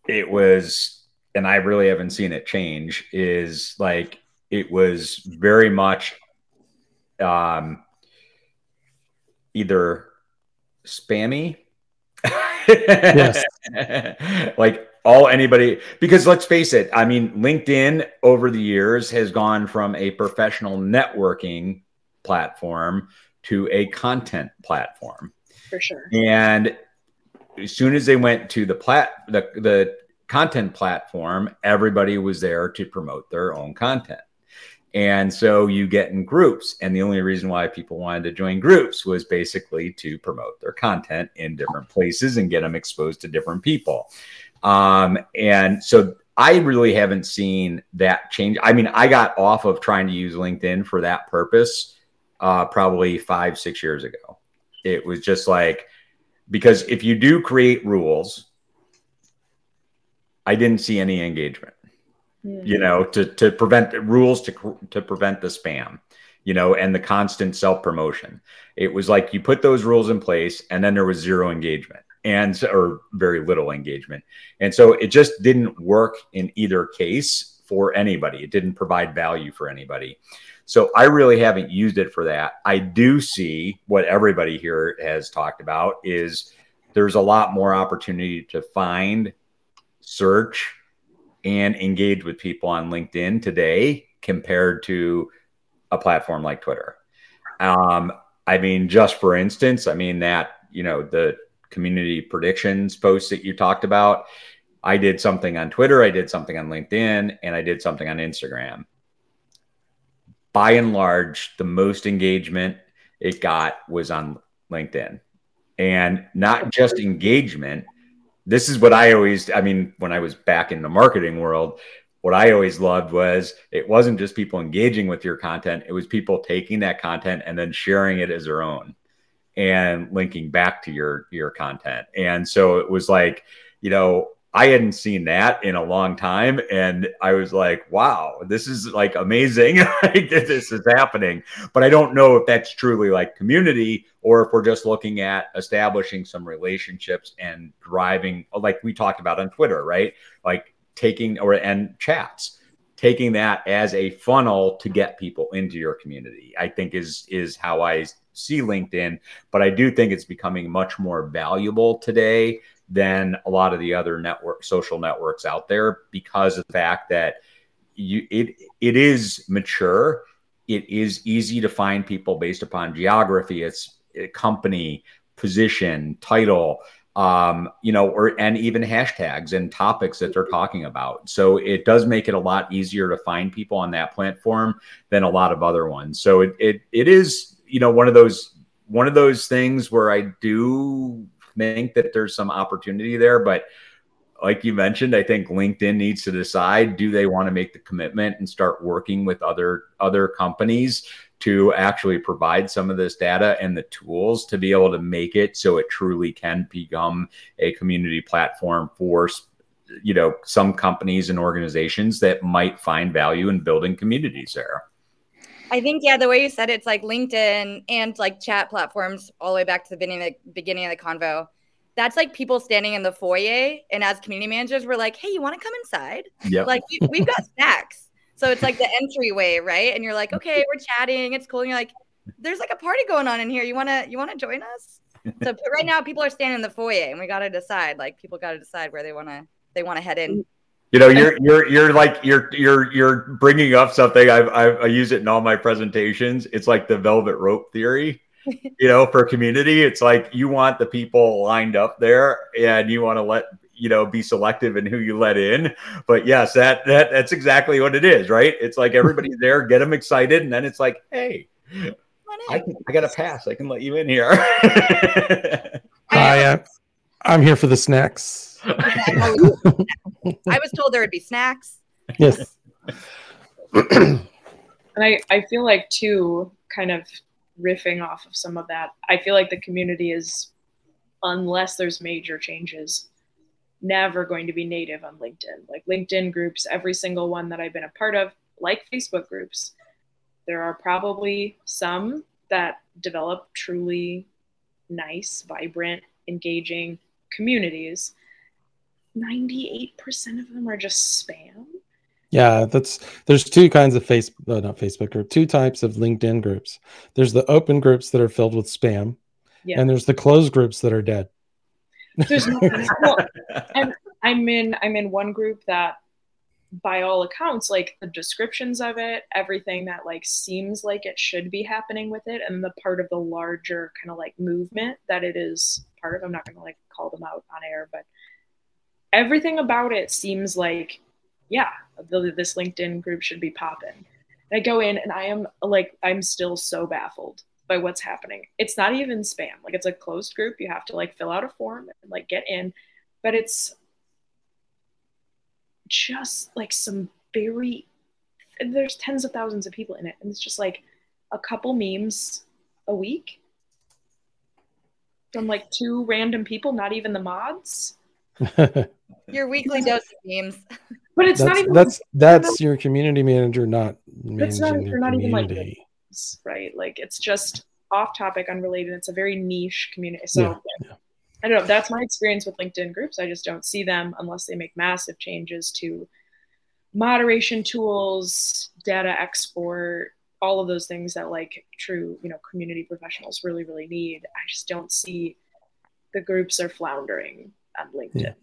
it was, and I really haven't seen it change, is like it was very much um, either spammy. yes. (laughs) like all anybody because let's face it i mean linkedin over the years has gone from a professional networking platform to a content platform for sure and as soon as they went to the plat the, the content platform, everybody was there to promote their own content. And so you get in groups. And the only reason why people wanted to join groups was basically to promote their content in different places and get them exposed to different people. Um, and so I really haven't seen that change. I mean, I got off of trying to use LinkedIn for that purpose uh, probably five, six years ago. It was just like, because if you do create rules, I didn't see any engagement. You know, to to prevent rules to to prevent the spam, you know, and the constant self promotion. It was like you put those rules in place, and then there was zero engagement. and or very little engagement. And so it just didn't work in either case for anybody. It didn't provide value for anybody. So I really haven't used it for that. I do see what everybody here has talked about is there's a lot more opportunity to find, search, and engage with people on LinkedIn today compared to a platform like Twitter. Um, I mean, just for instance, I mean that you know the community predictions posts that you talked about. I did something on Twitter, I did something on LinkedIn, and I did something on Instagram. By and large, the most engagement it got was on LinkedIn. And not just engagement. This is what I always, I mean, when I was back in the marketing world, what I always loved was it wasn't just people engaging with your content, it was people taking that content and then sharing it as their own and linking back to your your content. And so it was like, you know, I hadn't seen that in a long time. And I was like, wow, this is like amazing. (laughs) this is happening. But I don't know if that's truly like community or if we're just looking at establishing some relationships and driving, like we talked about on Twitter, right? Like taking or and chats taking that as a funnel to get people into your community i think is is how i see linkedin but i do think it's becoming much more valuable today than a lot of the other network social networks out there because of the fact that you it it is mature it is easy to find people based upon geography it's company position title um, you know, or and even hashtags and topics that they're talking about. So it does make it a lot easier to find people on that platform than a lot of other ones. So it it, it is, you know, one of those one of those things where I do think that there's some opportunity there, but like you mentioned, I think LinkedIn needs to decide do they want to make the commitment and start working with other other companies to actually provide some of this data and the tools to be able to make it so it truly can become a community platform for you know some companies and organizations that might find value in building communities there I think yeah, the way you said it, it's like LinkedIn and like chat platforms all the way back to the beginning of the beginning of the convo. That's like people standing in the foyer, and as community managers, we're like, "Hey, you want to come inside? Yeah, like we, we've got snacks." So it's like the entryway, right? And you're like, okay, we're chatting, it's cool. And you're like, there's like a party going on in here. You wanna you wanna join us? So right now people are standing in the foyer and we gotta decide. Like people gotta decide where they wanna they wanna head in. You know, you're you're you're like you're you're you're bringing up something. I've, I've I use it in all my presentations. It's like the velvet rope theory. (laughs) you know, for community, it's like you want the people lined up there, and you want to let you know be selective in who you let in. But yes that that that's exactly what it is right? It's like everybody's (laughs) there get them excited and then it's like hey I, can, I got a pass. I can let you in here. (laughs) I uh, am i'm here for the snacks. I was told there would be snacks. Yes. (clears throat) And i i feel like too kind of riffing off of some of that i feel like the community is unless there's major changes never going to be native on LinkedIn. Like LinkedIn groups, every single one that I've been a part of, like Facebook groups, there are probably some that develop truly nice, vibrant, engaging communities. 98% of them are just spam. Yeah, that's there's two kinds of face uh, not Facebook group, two types of LinkedIn groups. There's the open groups that are filled with spam, yeah. and there's the closed groups that are dead. There's no, (laughs) well, I'm, I'm in I'm in one group that by all accounts like the descriptions of it everything that like seems like it should be happening with it and the part of the larger kind of like movement that it is part of i'm not going to like call them out on air but everything about it seems like yeah this linkedin group should be popping i go in and i am like i'm still so baffled by what's happening. It's not even spam. Like it's a closed group. You have to like fill out a form and like get in. But it's just like some very there's tens of thousands of people in it. And it's just like a couple memes a week from like two random people, not even the mods. (laughs) your weekly dose of memes. (laughs) But it's that's, not even that's that's your community manager not managing not, your not community. Even like right? Like it's just off topic, unrelated. It's a very niche community. So yeah, I don't know. That's my experience with LinkedIn groups. I just don't see them unless they make massive changes to moderation tools, data export, all of those things that like true, you know, community professionals really, really need. I just don't see the groups are floundering on LinkedIn. Yeah.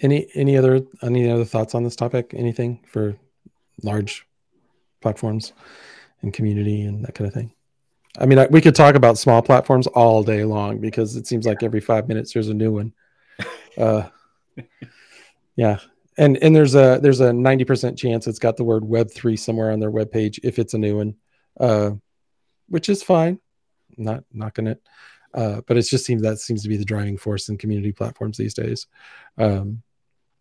Any any other any other thoughts on this topic? Anything for large platforms and community and that kind of thing? I mean, I, we could talk about small platforms all day long because it seems like every five minutes there's a new one. (laughs) Uh, yeah, and and there's a there's a ninety percent chance it's got the word Web three somewhere on their web page if it's a new one, uh, which is fine. I'm not knocking it, uh, but it just seems that seems to be the driving force in community platforms these days. Um,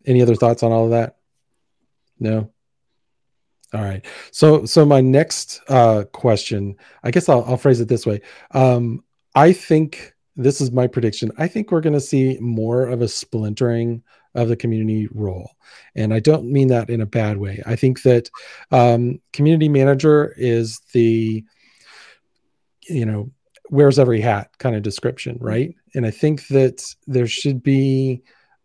any other thoughts on all of that? No. All right. So so my next uh, question, I guess I'll, I'll phrase it this way. Um, I think this is my prediction. I think we're going to see more of a splintering of the community role. And I don't mean that in a bad way. I think that um, community manager is the, you know, wears every hat kind of description, right? And I think that there should be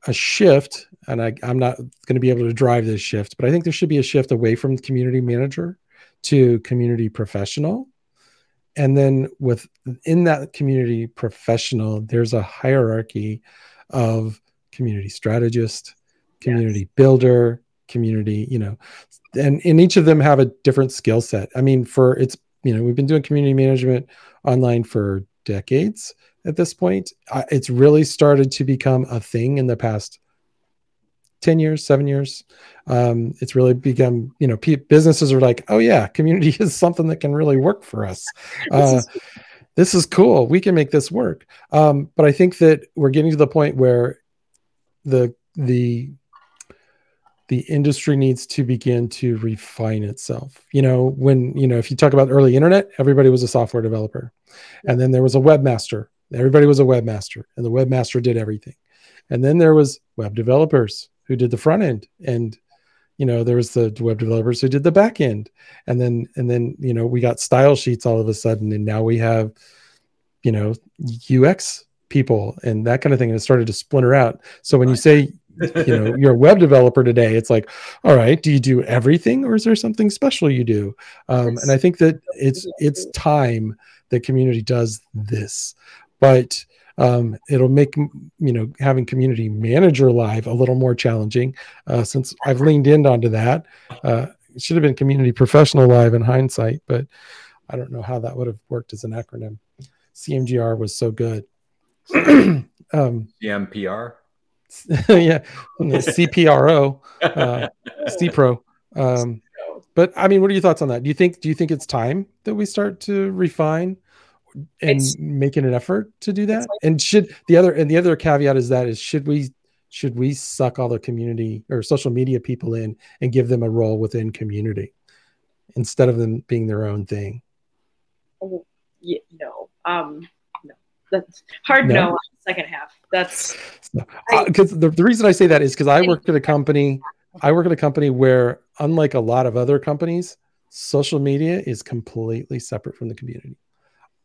a shift, and I, I'm not going to be able to drive this shift, but I think there should be a shift away from community manager to community professional. And then within that community professional, there's a hierarchy of community strategist, community yes. builder, community, you know, and, and each of them have a different skill set. I mean, for it's, you know, we've been doing community management online for decades at this point. it's really started to become a thing in the past 10 years, seven years. Um, it's really become, you know, businesses are like, oh, yeah, community (laughs) is something that can really work for us. (laughs) Uh, this is cool. We can make this work. Um, but I think that we're getting to the point where the the the industry needs to begin to refine itself. You know, when you know, if you talk about early internet, everybody was a software developer, and then there was a webmaster. Everybody was a webmaster, and the webmaster did everything. And then there was web developers who did the front end, and you know, there was the web developers who did the back end, and then and then you know, we got style sheets all of a sudden, and now we have, you know, UX people and that kind of thing and it started to splinter out. So when you say you know you're a web developer today it's like all right do you do everything or is there something special you do? Um, and i think that it's it's time that community does this but um, it'll make you know having community manager live a little more challenging uh, since i've leaned in onto that uh, it should have been community professional live in hindsight but i don't know how that would have worked as an acronym cmgr was so good (clears throat) um, CMPR. (laughs) yeah, CPRO, uh, CPRO. Um, but I mean, what are your thoughts on that? Do you think do you think it's time that we start to refine and it's, making an effort to do that? Like, and should the other and the other caveat is that is should we should we suck all the community or social media people in and give them a role within community instead of them being their own thing? Oh, yeah, no. Um, that's hard no. no on the second half. That's because uh, the, the reason I say that is because I work at a company. I work at a company where, unlike a lot of other companies, social media is completely separate from the community.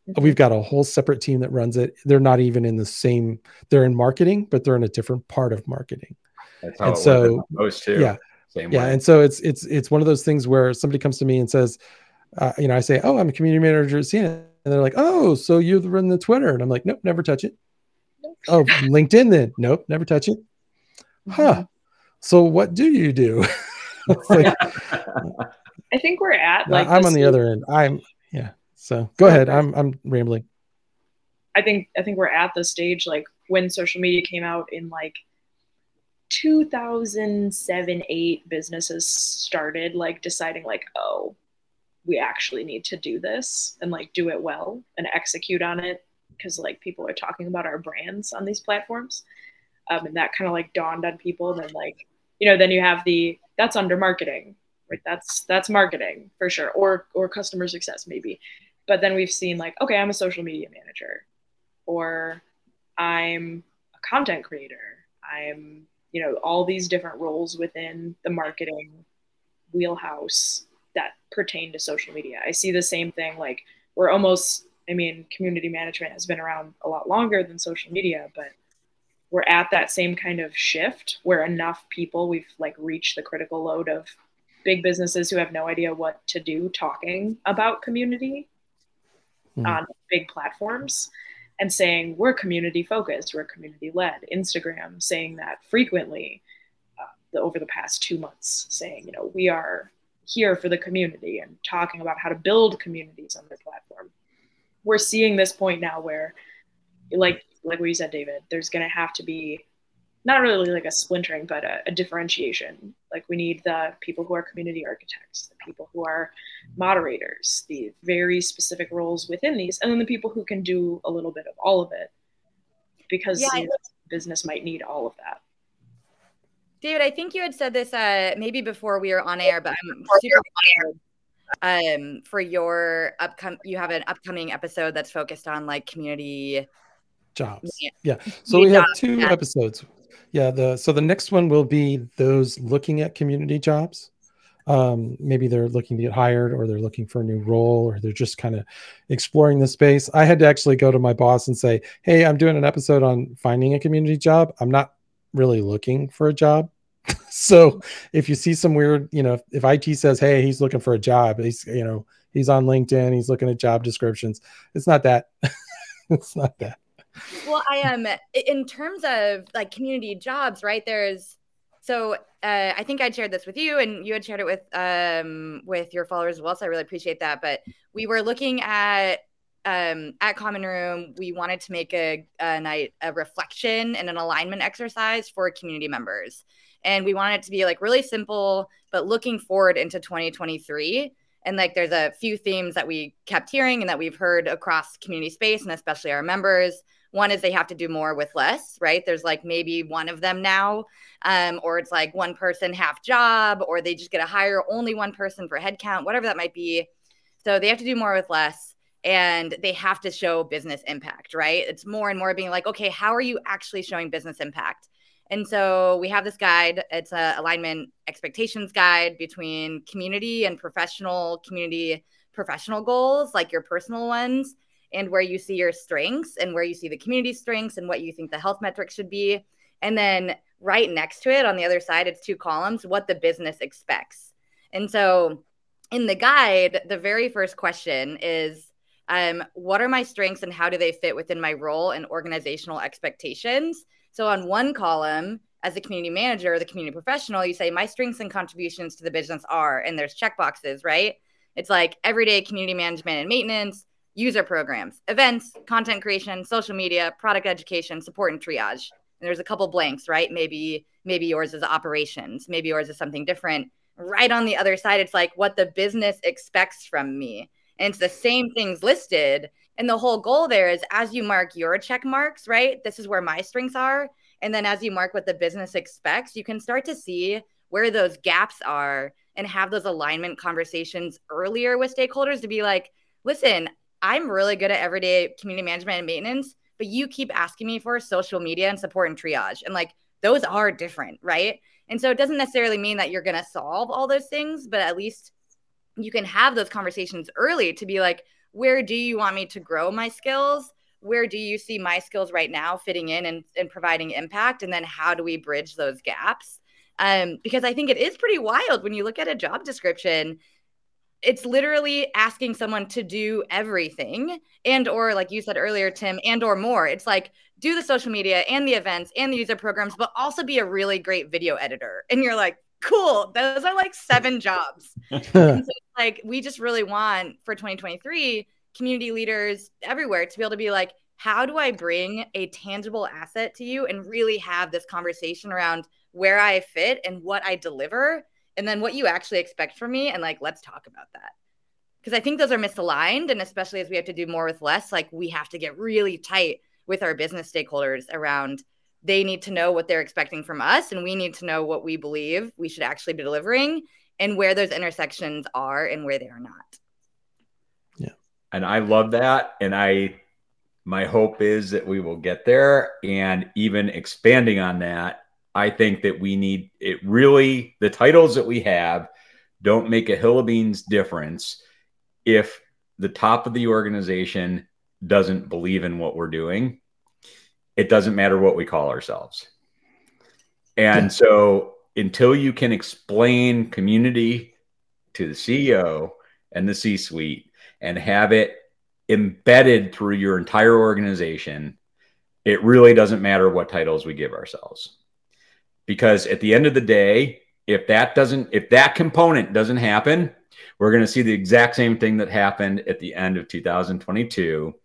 Mm-hmm. We've got a whole separate team that runs it. They're not even in the same. They're in marketing, but they're in a different part of marketing. That's how and so, most too. Yeah, same yeah. Way. And so it's it's it's one of those things where somebody comes to me and says, uh, you know, I say, "Oh, I'm a community manager at Ciena." And they're like, oh, so you run the Twitter. And I'm like, nope, never touch it. oh, LinkedIn then? Nope, never touch it. Huh. Mm-hmm. So what do you do? (laughs) like, (laughs) I think we're at like I'm on the other end. I'm yeah. So go ahead. I'm I'm rambling. I think I think we're at the stage like when social media came out in like 2007 8 businesses started like deciding like oh we actually need to do this and like do it well and execute on it because like people are talking about our brands on these platforms um, and that kind of like dawned on people and then like you know then you have the that's under marketing right that's that's marketing for sure or or customer success maybe but then we've seen like okay i'm a social media manager or i'm a content creator i'm you know all these different roles within the marketing wheelhouse that pertain to social media. I see the same thing like we're almost I mean, community management has been around a lot longer than social media, but we're at that same kind of shift where enough people we've like reached the critical load of big businesses who have no idea what to do talking about community mm. on big platforms and saying we're community focused, we're community led. Instagram saying that frequently uh, the, over the past two months, saying, you know, we are here for the community and talking about how to build communities on their platform. We're seeing this point now where, like like what you said, David, there's going to have to be not really like a splintering, but a, a, differentiation. Like we need the people who are community architects, the people who are moderators, the very specific roles within these, and then the people who can do a little bit of all of it, because yeah, business might need all of that. David, I think you had said this uh, maybe before we were on air, but I'm super excited um, for your upcoming. You have an upcoming episode that's focused on like community jobs. Yeah. yeah. So we have two episodes. Yeah. The so the next one will be those looking at community jobs. Um, maybe they're looking to get hired or they're looking for a new role or they're just kind of exploring the space. I had to actually go to my boss and say, Hey, I'm doing an episode on finding a community job. I'm not really looking for a job. (laughs) so if you see some weird, you know, if, if IT says, Hey, he's looking for a job, he's, you know, he's on LinkedIn, he's looking at job descriptions. It's not that. (laughs) it's not that well, I am um, in terms of like community jobs, right? There's so uh, I think I'd shared this with you, and you had shared it with um, with your followers as well. So I really appreciate that. But we were looking at um, at Common Room. We wanted to make a, a night a reflection and an alignment exercise for community members, and we wanted it to be like really simple, but looking forward into 2023 and like there's a few themes that we kept hearing and that we've heard across community space and especially our members one is they have to do more with less, right? There's like maybe one of them now, um, or it's like one person half job, or they just get to hire only one person for headcount, whatever that might be. So they have to do more with less and they have to show business impact, right? It's more and more being like, okay, how are you actually showing business impact? And so we have this guide. It's a alignment expectations guide between community and professional community professional goals, like your personal ones, and where you see your strengths and where you see the community strengths and what you think the health metrics should be. And then right next to it on the other side, it's two columns what the business expects. And so in the guide, the very first question is um, what are my strengths and how do they fit within my role and organizational expectations? So on one column, as a community manager or the community professional, you say, My strengths and contributions to the business are, and there's check boxes, right? It's like everyday community management and maintenance, user programs, events, content creation, social media, product education, support and triage. And there's a couple blanks, right? Maybe maybe yours is operations, maybe yours is something different. Right on the other side, it's like what the business expects from me. And it's the same things listed. And the whole goal there is as you mark your check marks, right? This is where my strengths are. And then as you mark what the business expects, you can start to see where those gaps are and have those alignment conversations earlier with stakeholders to be like, listen, I'm really good at everyday community management and maintenance, but you keep asking me for social media and support and triage. And like those are different, right? And so it doesn't necessarily mean that you're going to solve all those things, but at least you can have those conversations early to be like, where do you want me to grow my skills? Where do you see my skills right now fitting in and, and providing impact? And then how do we bridge those gaps? Um, because I think it is pretty wild when you look at a job description it's literally asking someone to do everything and or like you said earlier tim and or more. It's like do the social media and the events and the user programs but also be a really great video editor. And you're like cool those are like seven (laughs) jobs. (laughs) So, like we just really want for 2023 community leaders everywhere to be able to be like how do i bring a tangible asset to you and really have this conversation around where i fit and what i deliver and then what you actually expect from me and like let's talk about that. Because i think those are misaligned and especially as we have to do more with less like we have to get really tight with our business stakeholders around they need to know what they're expecting from us and we need to know what we believe we should actually be delivering and where those intersections are and where they are not. Yeah. And i love that and i my hope is that we will get there and even expanding on that I think that we need it really, the titles that we have don't make a hill of beans difference if the top of the organization doesn't believe in what we're doing, it doesn't matter what we call ourselves. And so until you can explain community to the CEO and the C suite and have it embedded through your entire organization, it really doesn't matter what titles we give ourselves. Because at the end of the day, if that doesn't, if that component doesn't happen, we're going to see the exact same thing that happened at the end of 2022.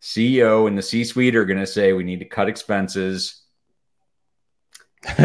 CEO and the C suite are going to say we need to cut expenses. (laughs)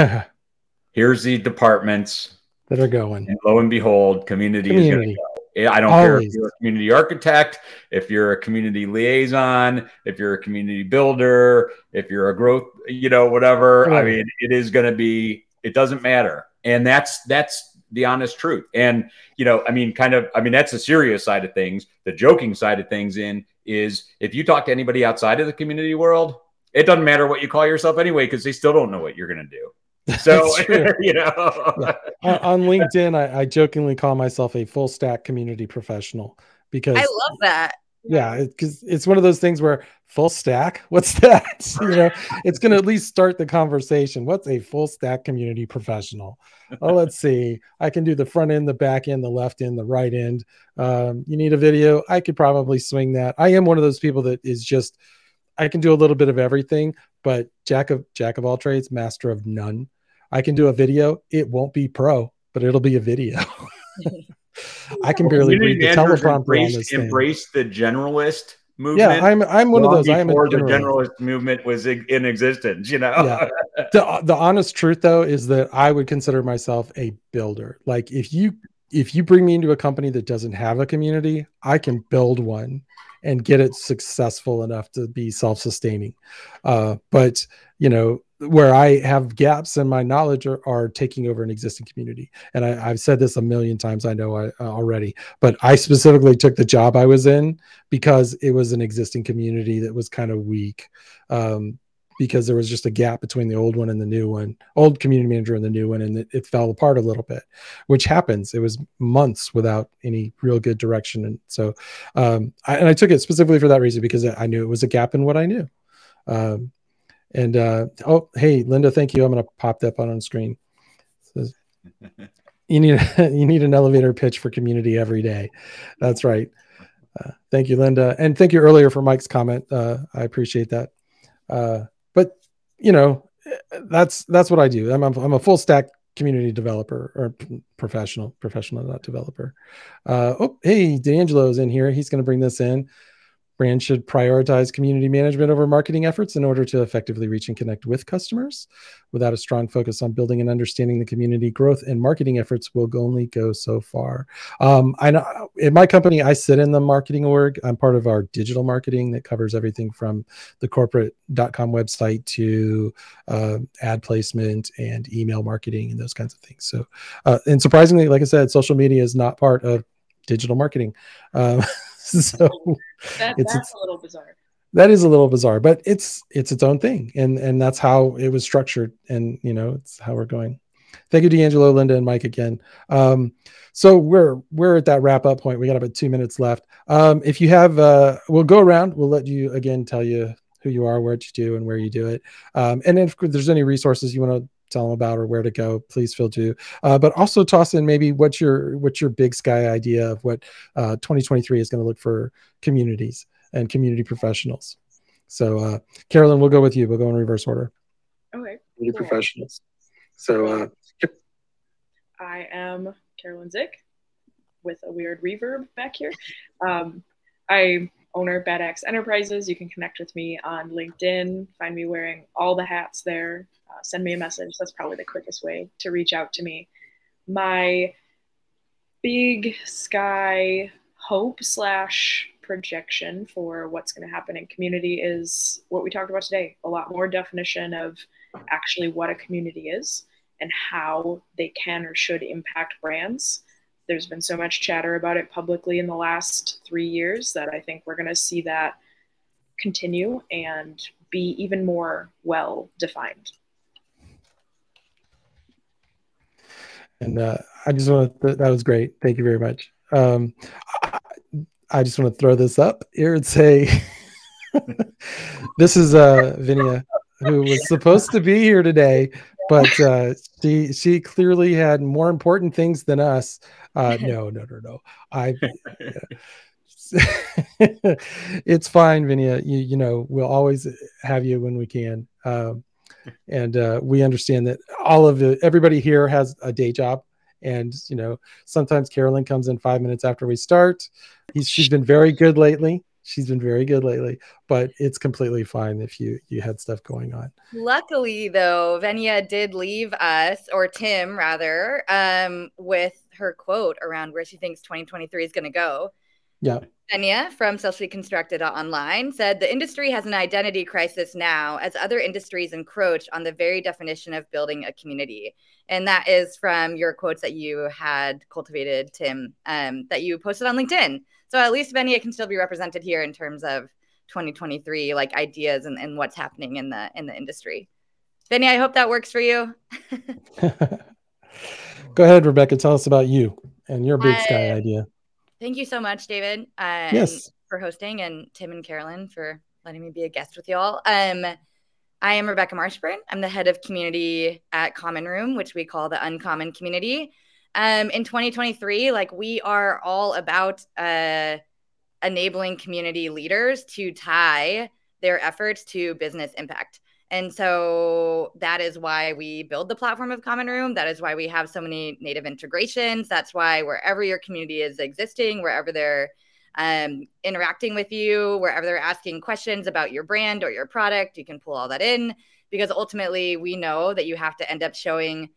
Here's the departments that are going. And lo and behold, community, community. is going to go. I don't Always. care if you're a community architect, if you're a community liaison, if you're a community builder, if you're a growth, you know, whatever. Right. I mean, it is going to be. It doesn't matter, and that's that's the honest truth. And you know, I mean, kind of, I mean, that's the serious side of things. The joking side of things in is if you talk to anybody outside of the community world, it doesn't matter what you call yourself anyway because they still don't know what you're going to do. (laughs) So (laughs) you know, yeah. (laughs) on LinkedIn, I, I, jokingly call myself a full stack community professional because I love that. Yeah, because it, it's one of those things where full stack, what's that? you know, it's going to at least start the conversation. What's a full stack community professional? Oh, let's see. I can do the front end, the back end, the left end, the right end. Um, you need a video. I could probably swing that. I am one of those people that is just I can do a little bit of everything, but jack of jack of all trades, master of none. I can do a video. It won't be pro, but it'll be a video. (laughs) I can barely read the teleprompter embrace, embrace the generalist movement. Yeah, I'm I'm one of those. I'm generalist. the generalist movement was in existence. You know. Yeah. the the honest truth though is that I would consider myself a builder. Like if you if you bring me into a company that doesn't have a community, I can build one and get it successful enough to be self-sustaining. Uh, but you know, where I have gaps in my knowledge are, are taking over an existing community. And I, have said this a million times, I know I, uh, already, but I specifically took the job I was in because it was an existing community that was kind of weak. Um, because there was just a gap between the old one and the new one, old community manager and the new one, and it, it fell apart a little bit, which happens. It was months without any real good direction, and so, um, I, and I took it specifically for that reason because I knew it was a gap in what I knew. Um, and uh, oh, hey, Linda, thank you. I'm going to pop that up on screen. Says, (laughs) you need (laughs) you need an elevator pitch for community every day. That's right. Uh, thank you, Linda, and thank you earlier for Mike's comment. Uh, I appreciate that. Uh, you know, that's that's what I do. I'm I'm a full stack community developer or professional, professional, not developer. Uh, oh, hey, D'Angelo's in here. He's going to bring this in. Brands should prioritize community management over marketing efforts in order to effectively reach and connect with customers. Without a strong focus on building and understanding the community, growth and marketing efforts will only go so far. Um, I know in my company, I sit in the marketing org. I'm part of our digital marketing that covers everything from the corporate.com website to uh, ad placement and email marketing and those kinds of things. So, uh, and surprisingly, like I said, social media is not part of digital marketing. Um, (laughs) (laughs) so that, it's, that's a little bizarre. That is a little bizarre, but it's it's its own thing, and and that's how it was structured, and you know it's how we're going. Thank you, D'Angelo, Linda, and Mike again. Um, so we're we're at that wrap up point. We got about two minutes left. Um, if you have, uh, we'll go around. We'll let you again tell you who you are, what you do, and where you do it. Um, and if there's any resources you want to tell them about or where to go, please feel to. Uh, but also toss in maybe what's your what's your big sky idea of what uh, 2023 is going to look for communities and community professionals. So, uh, Carolyn, we'll go with you. We'll go in reverse order. Okay. Community cool. professionals. So, uh, I am Carolyn Zick with a weird reverb back here. Um, I owner Bad Axe Enterprises. You can connect with me on LinkedIn. Find me wearing all the hats there send me a message. That's probably the quickest way to reach out to me. My big sky hope slash projection for what's going to happen in community is what we talked about today a lot more definition of actually what a community is and how they can or should impact brands there's been so much chatter about it publicly in the last three years that i think we're going to see that continue and be even more well defined And uh, I just want to, that was great. Thank you very much. Um, I just want to throw this up here and say (laughs) this is uh Vinia who was supposed to be here today, but uh, she she clearly had more important things than us. Uh, (laughs) no, no, no, no. I. (laughs) it's fine, Vinia. You you know we'll always have you when we can, um, and uh, we understand that all of the everybody here has a day job, and you know sometimes Carolyn comes in five minutes after we start. He's, she's been very good lately. She's been very good lately but it's completely fine if you you had stuff going on. Luckily though venia did leave us or tim rather um with her quote around where she thinks 2023 is going to go yeah Venia from Socially Constructed Online said the industry has an identity crisis now as other industries encroach on the very definition of building a community. And that is from your quotes that you had cultivated, Tim, um, that you posted on LinkedIn. So at least Venia can still be represented here in terms of 2023 like ideas and, and what's happening in the in the industry. Venia, I hope that works for you. (laughs) (laughs) Go ahead, Rebecca. Tell us about you and your big sky idea. Thank you so much, David. Uh, yes. For hosting and Tim and Carolyn for letting me be a guest with y'all. Um, I am Rebecca Marshburn. I'm the head of community at Common Room, which we call the Uncommon Community um, in 2023, like we are all about uh, enabling community leaders to tie their efforts to business impact. And so that is why we build the platform of Common Room. That is why we have so many native integrations. That's why wherever your community is existing, wherever they're um, interacting with you, wherever they're asking questions about your brand or your product, you can pull all that in because ultimately we know that you have to end up showing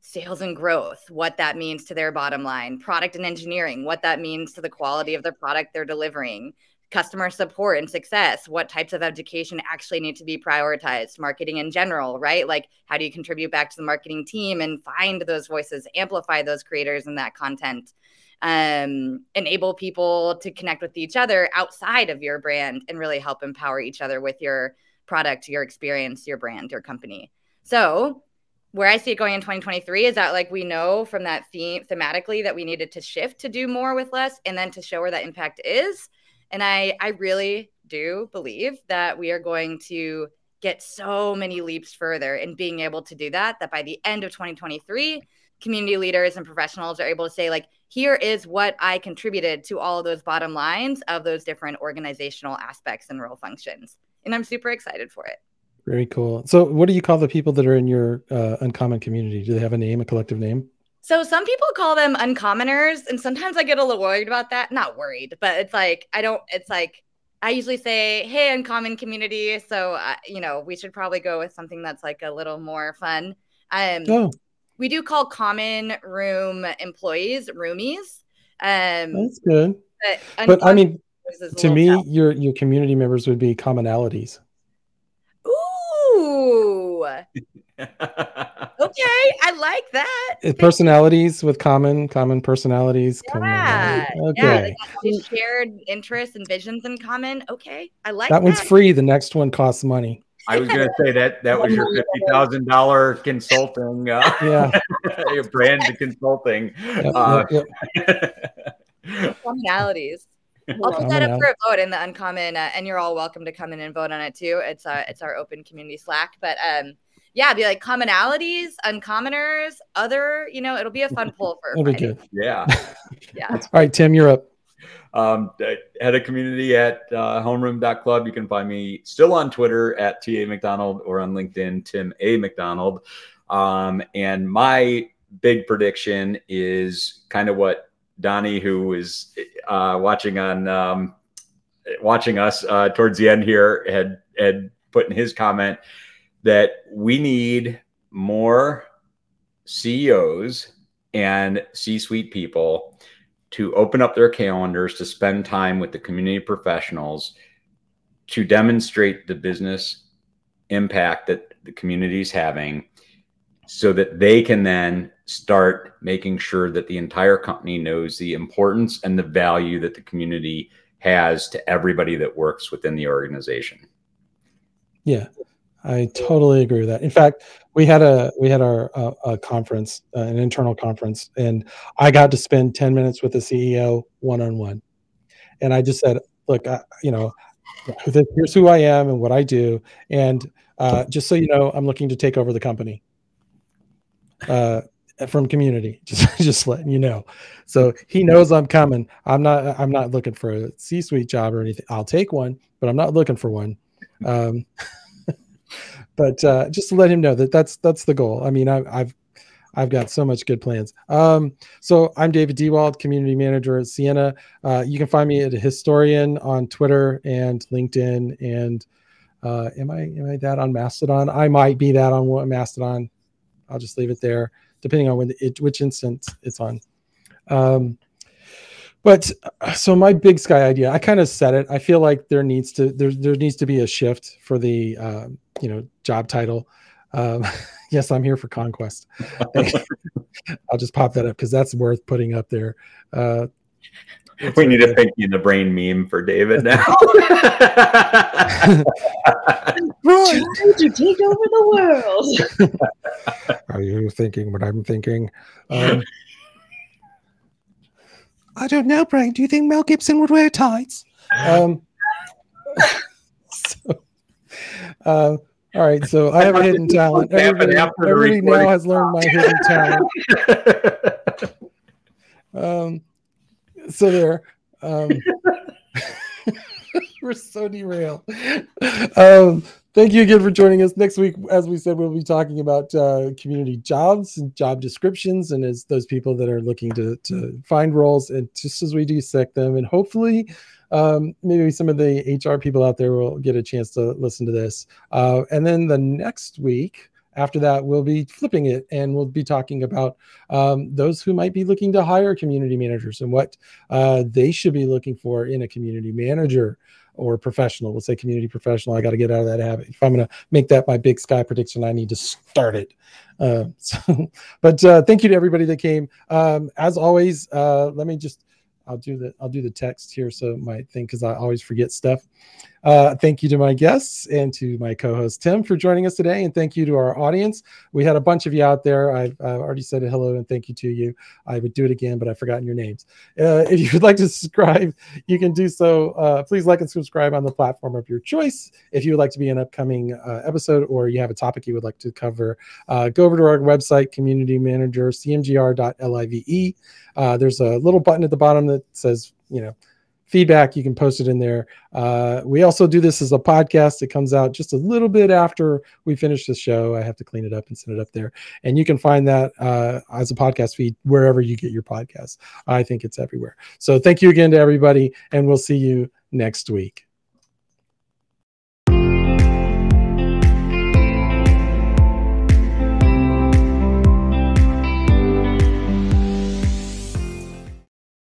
sales and growth, what that means to their bottom line, product and engineering, what that means to the quality of the product they're delivering, customer support and success, what types of education actually need to be prioritized, marketing in general, right? Like, how do you contribute back to the marketing team and find those voices, amplify those creators and that content? Um, enable people to connect with each other outside of your brand and really help empower each other with your product, your experience, your brand, your company. So, where I see it going in 2023 is that like we know from that theme thematically that we needed to shift to do more with less and then to show where that impact is. And I I really do believe that we are going to get so many leaps further in being able to do that that by the end of 2023 community leaders and professionals are able to say like here is what I contributed to all of those bottom lines of those different organizational aspects and role functions. And I'm super excited for it. Very cool. So, what do you call the people that are in your uh, uncommon community? Do they have a name, a collective name? So, some people call them uncommoners, and sometimes I get a little worried about that. Not worried, but it's like I don't. It's like I usually say, "Hey, uncommon community." So, uh, you know, we should probably go with something that's like a little more fun. Um, oh. we do call common room employees roomies. Um, that's good. But, but I mean, to me, tough. your your community members would be commonalities. Ooh. (laughs) okay, I like that. Personalities with common common personalities. Yeah, okay. Yeah, shared interests and visions in common. Okay, I like that, that one's free. The next one costs money. I was going to say that that was your fifty thousand dollar consulting, uh, (laughs) yeah, (laughs) your brand consulting. Yep, uh, yep, yep. Commonalities. I'll put that up for a vote in the uncommon, uh, and you're all welcome to come in and vote on it too. It's uh, it's our open community Slack, but um, yeah, be like commonalities, uncommoners, other. You know, it'll be a fun (laughs) poll for. It'll be good. Yeah. (laughs) yeah. all right, Tim, you're up. Um, head of community at uh, homeroom.club. You can find me still on Twitter at TA McDonald or on LinkedIn, Tim A. McDonald. Um, and my big prediction is kind of what Donnie, who is uh, watching on um, watching us uh, towards the end here, had had put in his comment that we need more CEOs and C-suite people to open up their calendars to spend time with the community professionals to demonstrate the business impact that the community is having so that they can then start making sure that the entire company knows the importance and the value that the community has to everybody that works within the organization. Yeah, I totally agree with that. In fact, we had a we had our uh, a conference, uh, an internal conference, and I got to spend ten minutes with the CEO one on one, and I just said, look, I, you know, here's who I am and what I do, and uh, just so you know, I'm looking to take over the company. From community (laughs) just just letting you know so he knows i'm coming i'm not i'm not looking for a c-suite job or anything i'll take one but i'm not looking for one um, (laughs) but uh, just to let him know that that's that's the goal i mean I, i've I've got so much good plans. Um, so I'm David Dewald, community manager at Ciena. Uh, you can find me at Historian on Twitter and LinkedIn. And uh, am I am I that on Mastodon? I might be that on Mastodon. I'll just leave it there depending on when it, which instance it's on. Um, but uh, so my big sky idea, I kind of said it. I feel like there needs to there there needs to be a shift for the uh, you know job title. Um, (laughs) yes, I'm here for conquest. (laughs) I'll just pop that up because that's worth putting up there. Uh, we need a Pinky in the Brain meme for David now. (laughs) (laughs) right. to take over the world. (laughs) Are you thinking what I'm thinking? (laughs) Um, I don't know, Brain. Do you think Mel Gibson would wear tights? Um, so, uh, all right, so I have a hidden talent. Everybody, everybody now has learned my hidden talent. Um, so there. Um, (laughs) we're so derailed. Um, thank you again for joining us. Next week, as we said, we'll be talking about uh, community jobs and job descriptions, and as those people that are looking to to find roles, and just as we dissect them, and hopefully. Um, maybe some of the HR people out there will get a chance to listen to this. Uh, and then the next week, after that, we'll be flipping it and we'll be talking about um, those who might be looking to hire community managers and what uh, they should be looking for in a community manager or professional. We'll say community professional. I got to get out of that habit. If I'm going to make that my big sky prediction, I need to start it. Uh, (laughs) so, but uh, thank you to everybody that came. Um, as always, uh, let me just I'll do the I'll do the text here so my thing because I always forget stuff. Uh, thank you to my guests and to my co-host Tim for joining us today, and thank you to our audience. We had a bunch of you out there. I've, I've already said hello and thank you to you. I would do it again, but I've forgotten your names. Uh, (laughs) if you would like to subscribe, you can do so. Uh, please like and subscribe on the platform of your choice. If you would like to be an upcoming uh, episode or you have a topic you would like to cover, uh, go over to our website, Community Manager cmgr.live. Uh, there's a little button at the bottom that says, you know feedback, you can post it in there. Uh, we also do this as a podcast. It comes out just a little bit after we finish the show. I have to clean it up and send it up there. And you can find that uh, as a podcast feed wherever you get your podcasts. I think it's everywhere. So thank you again to everybody, and we'll see you next week.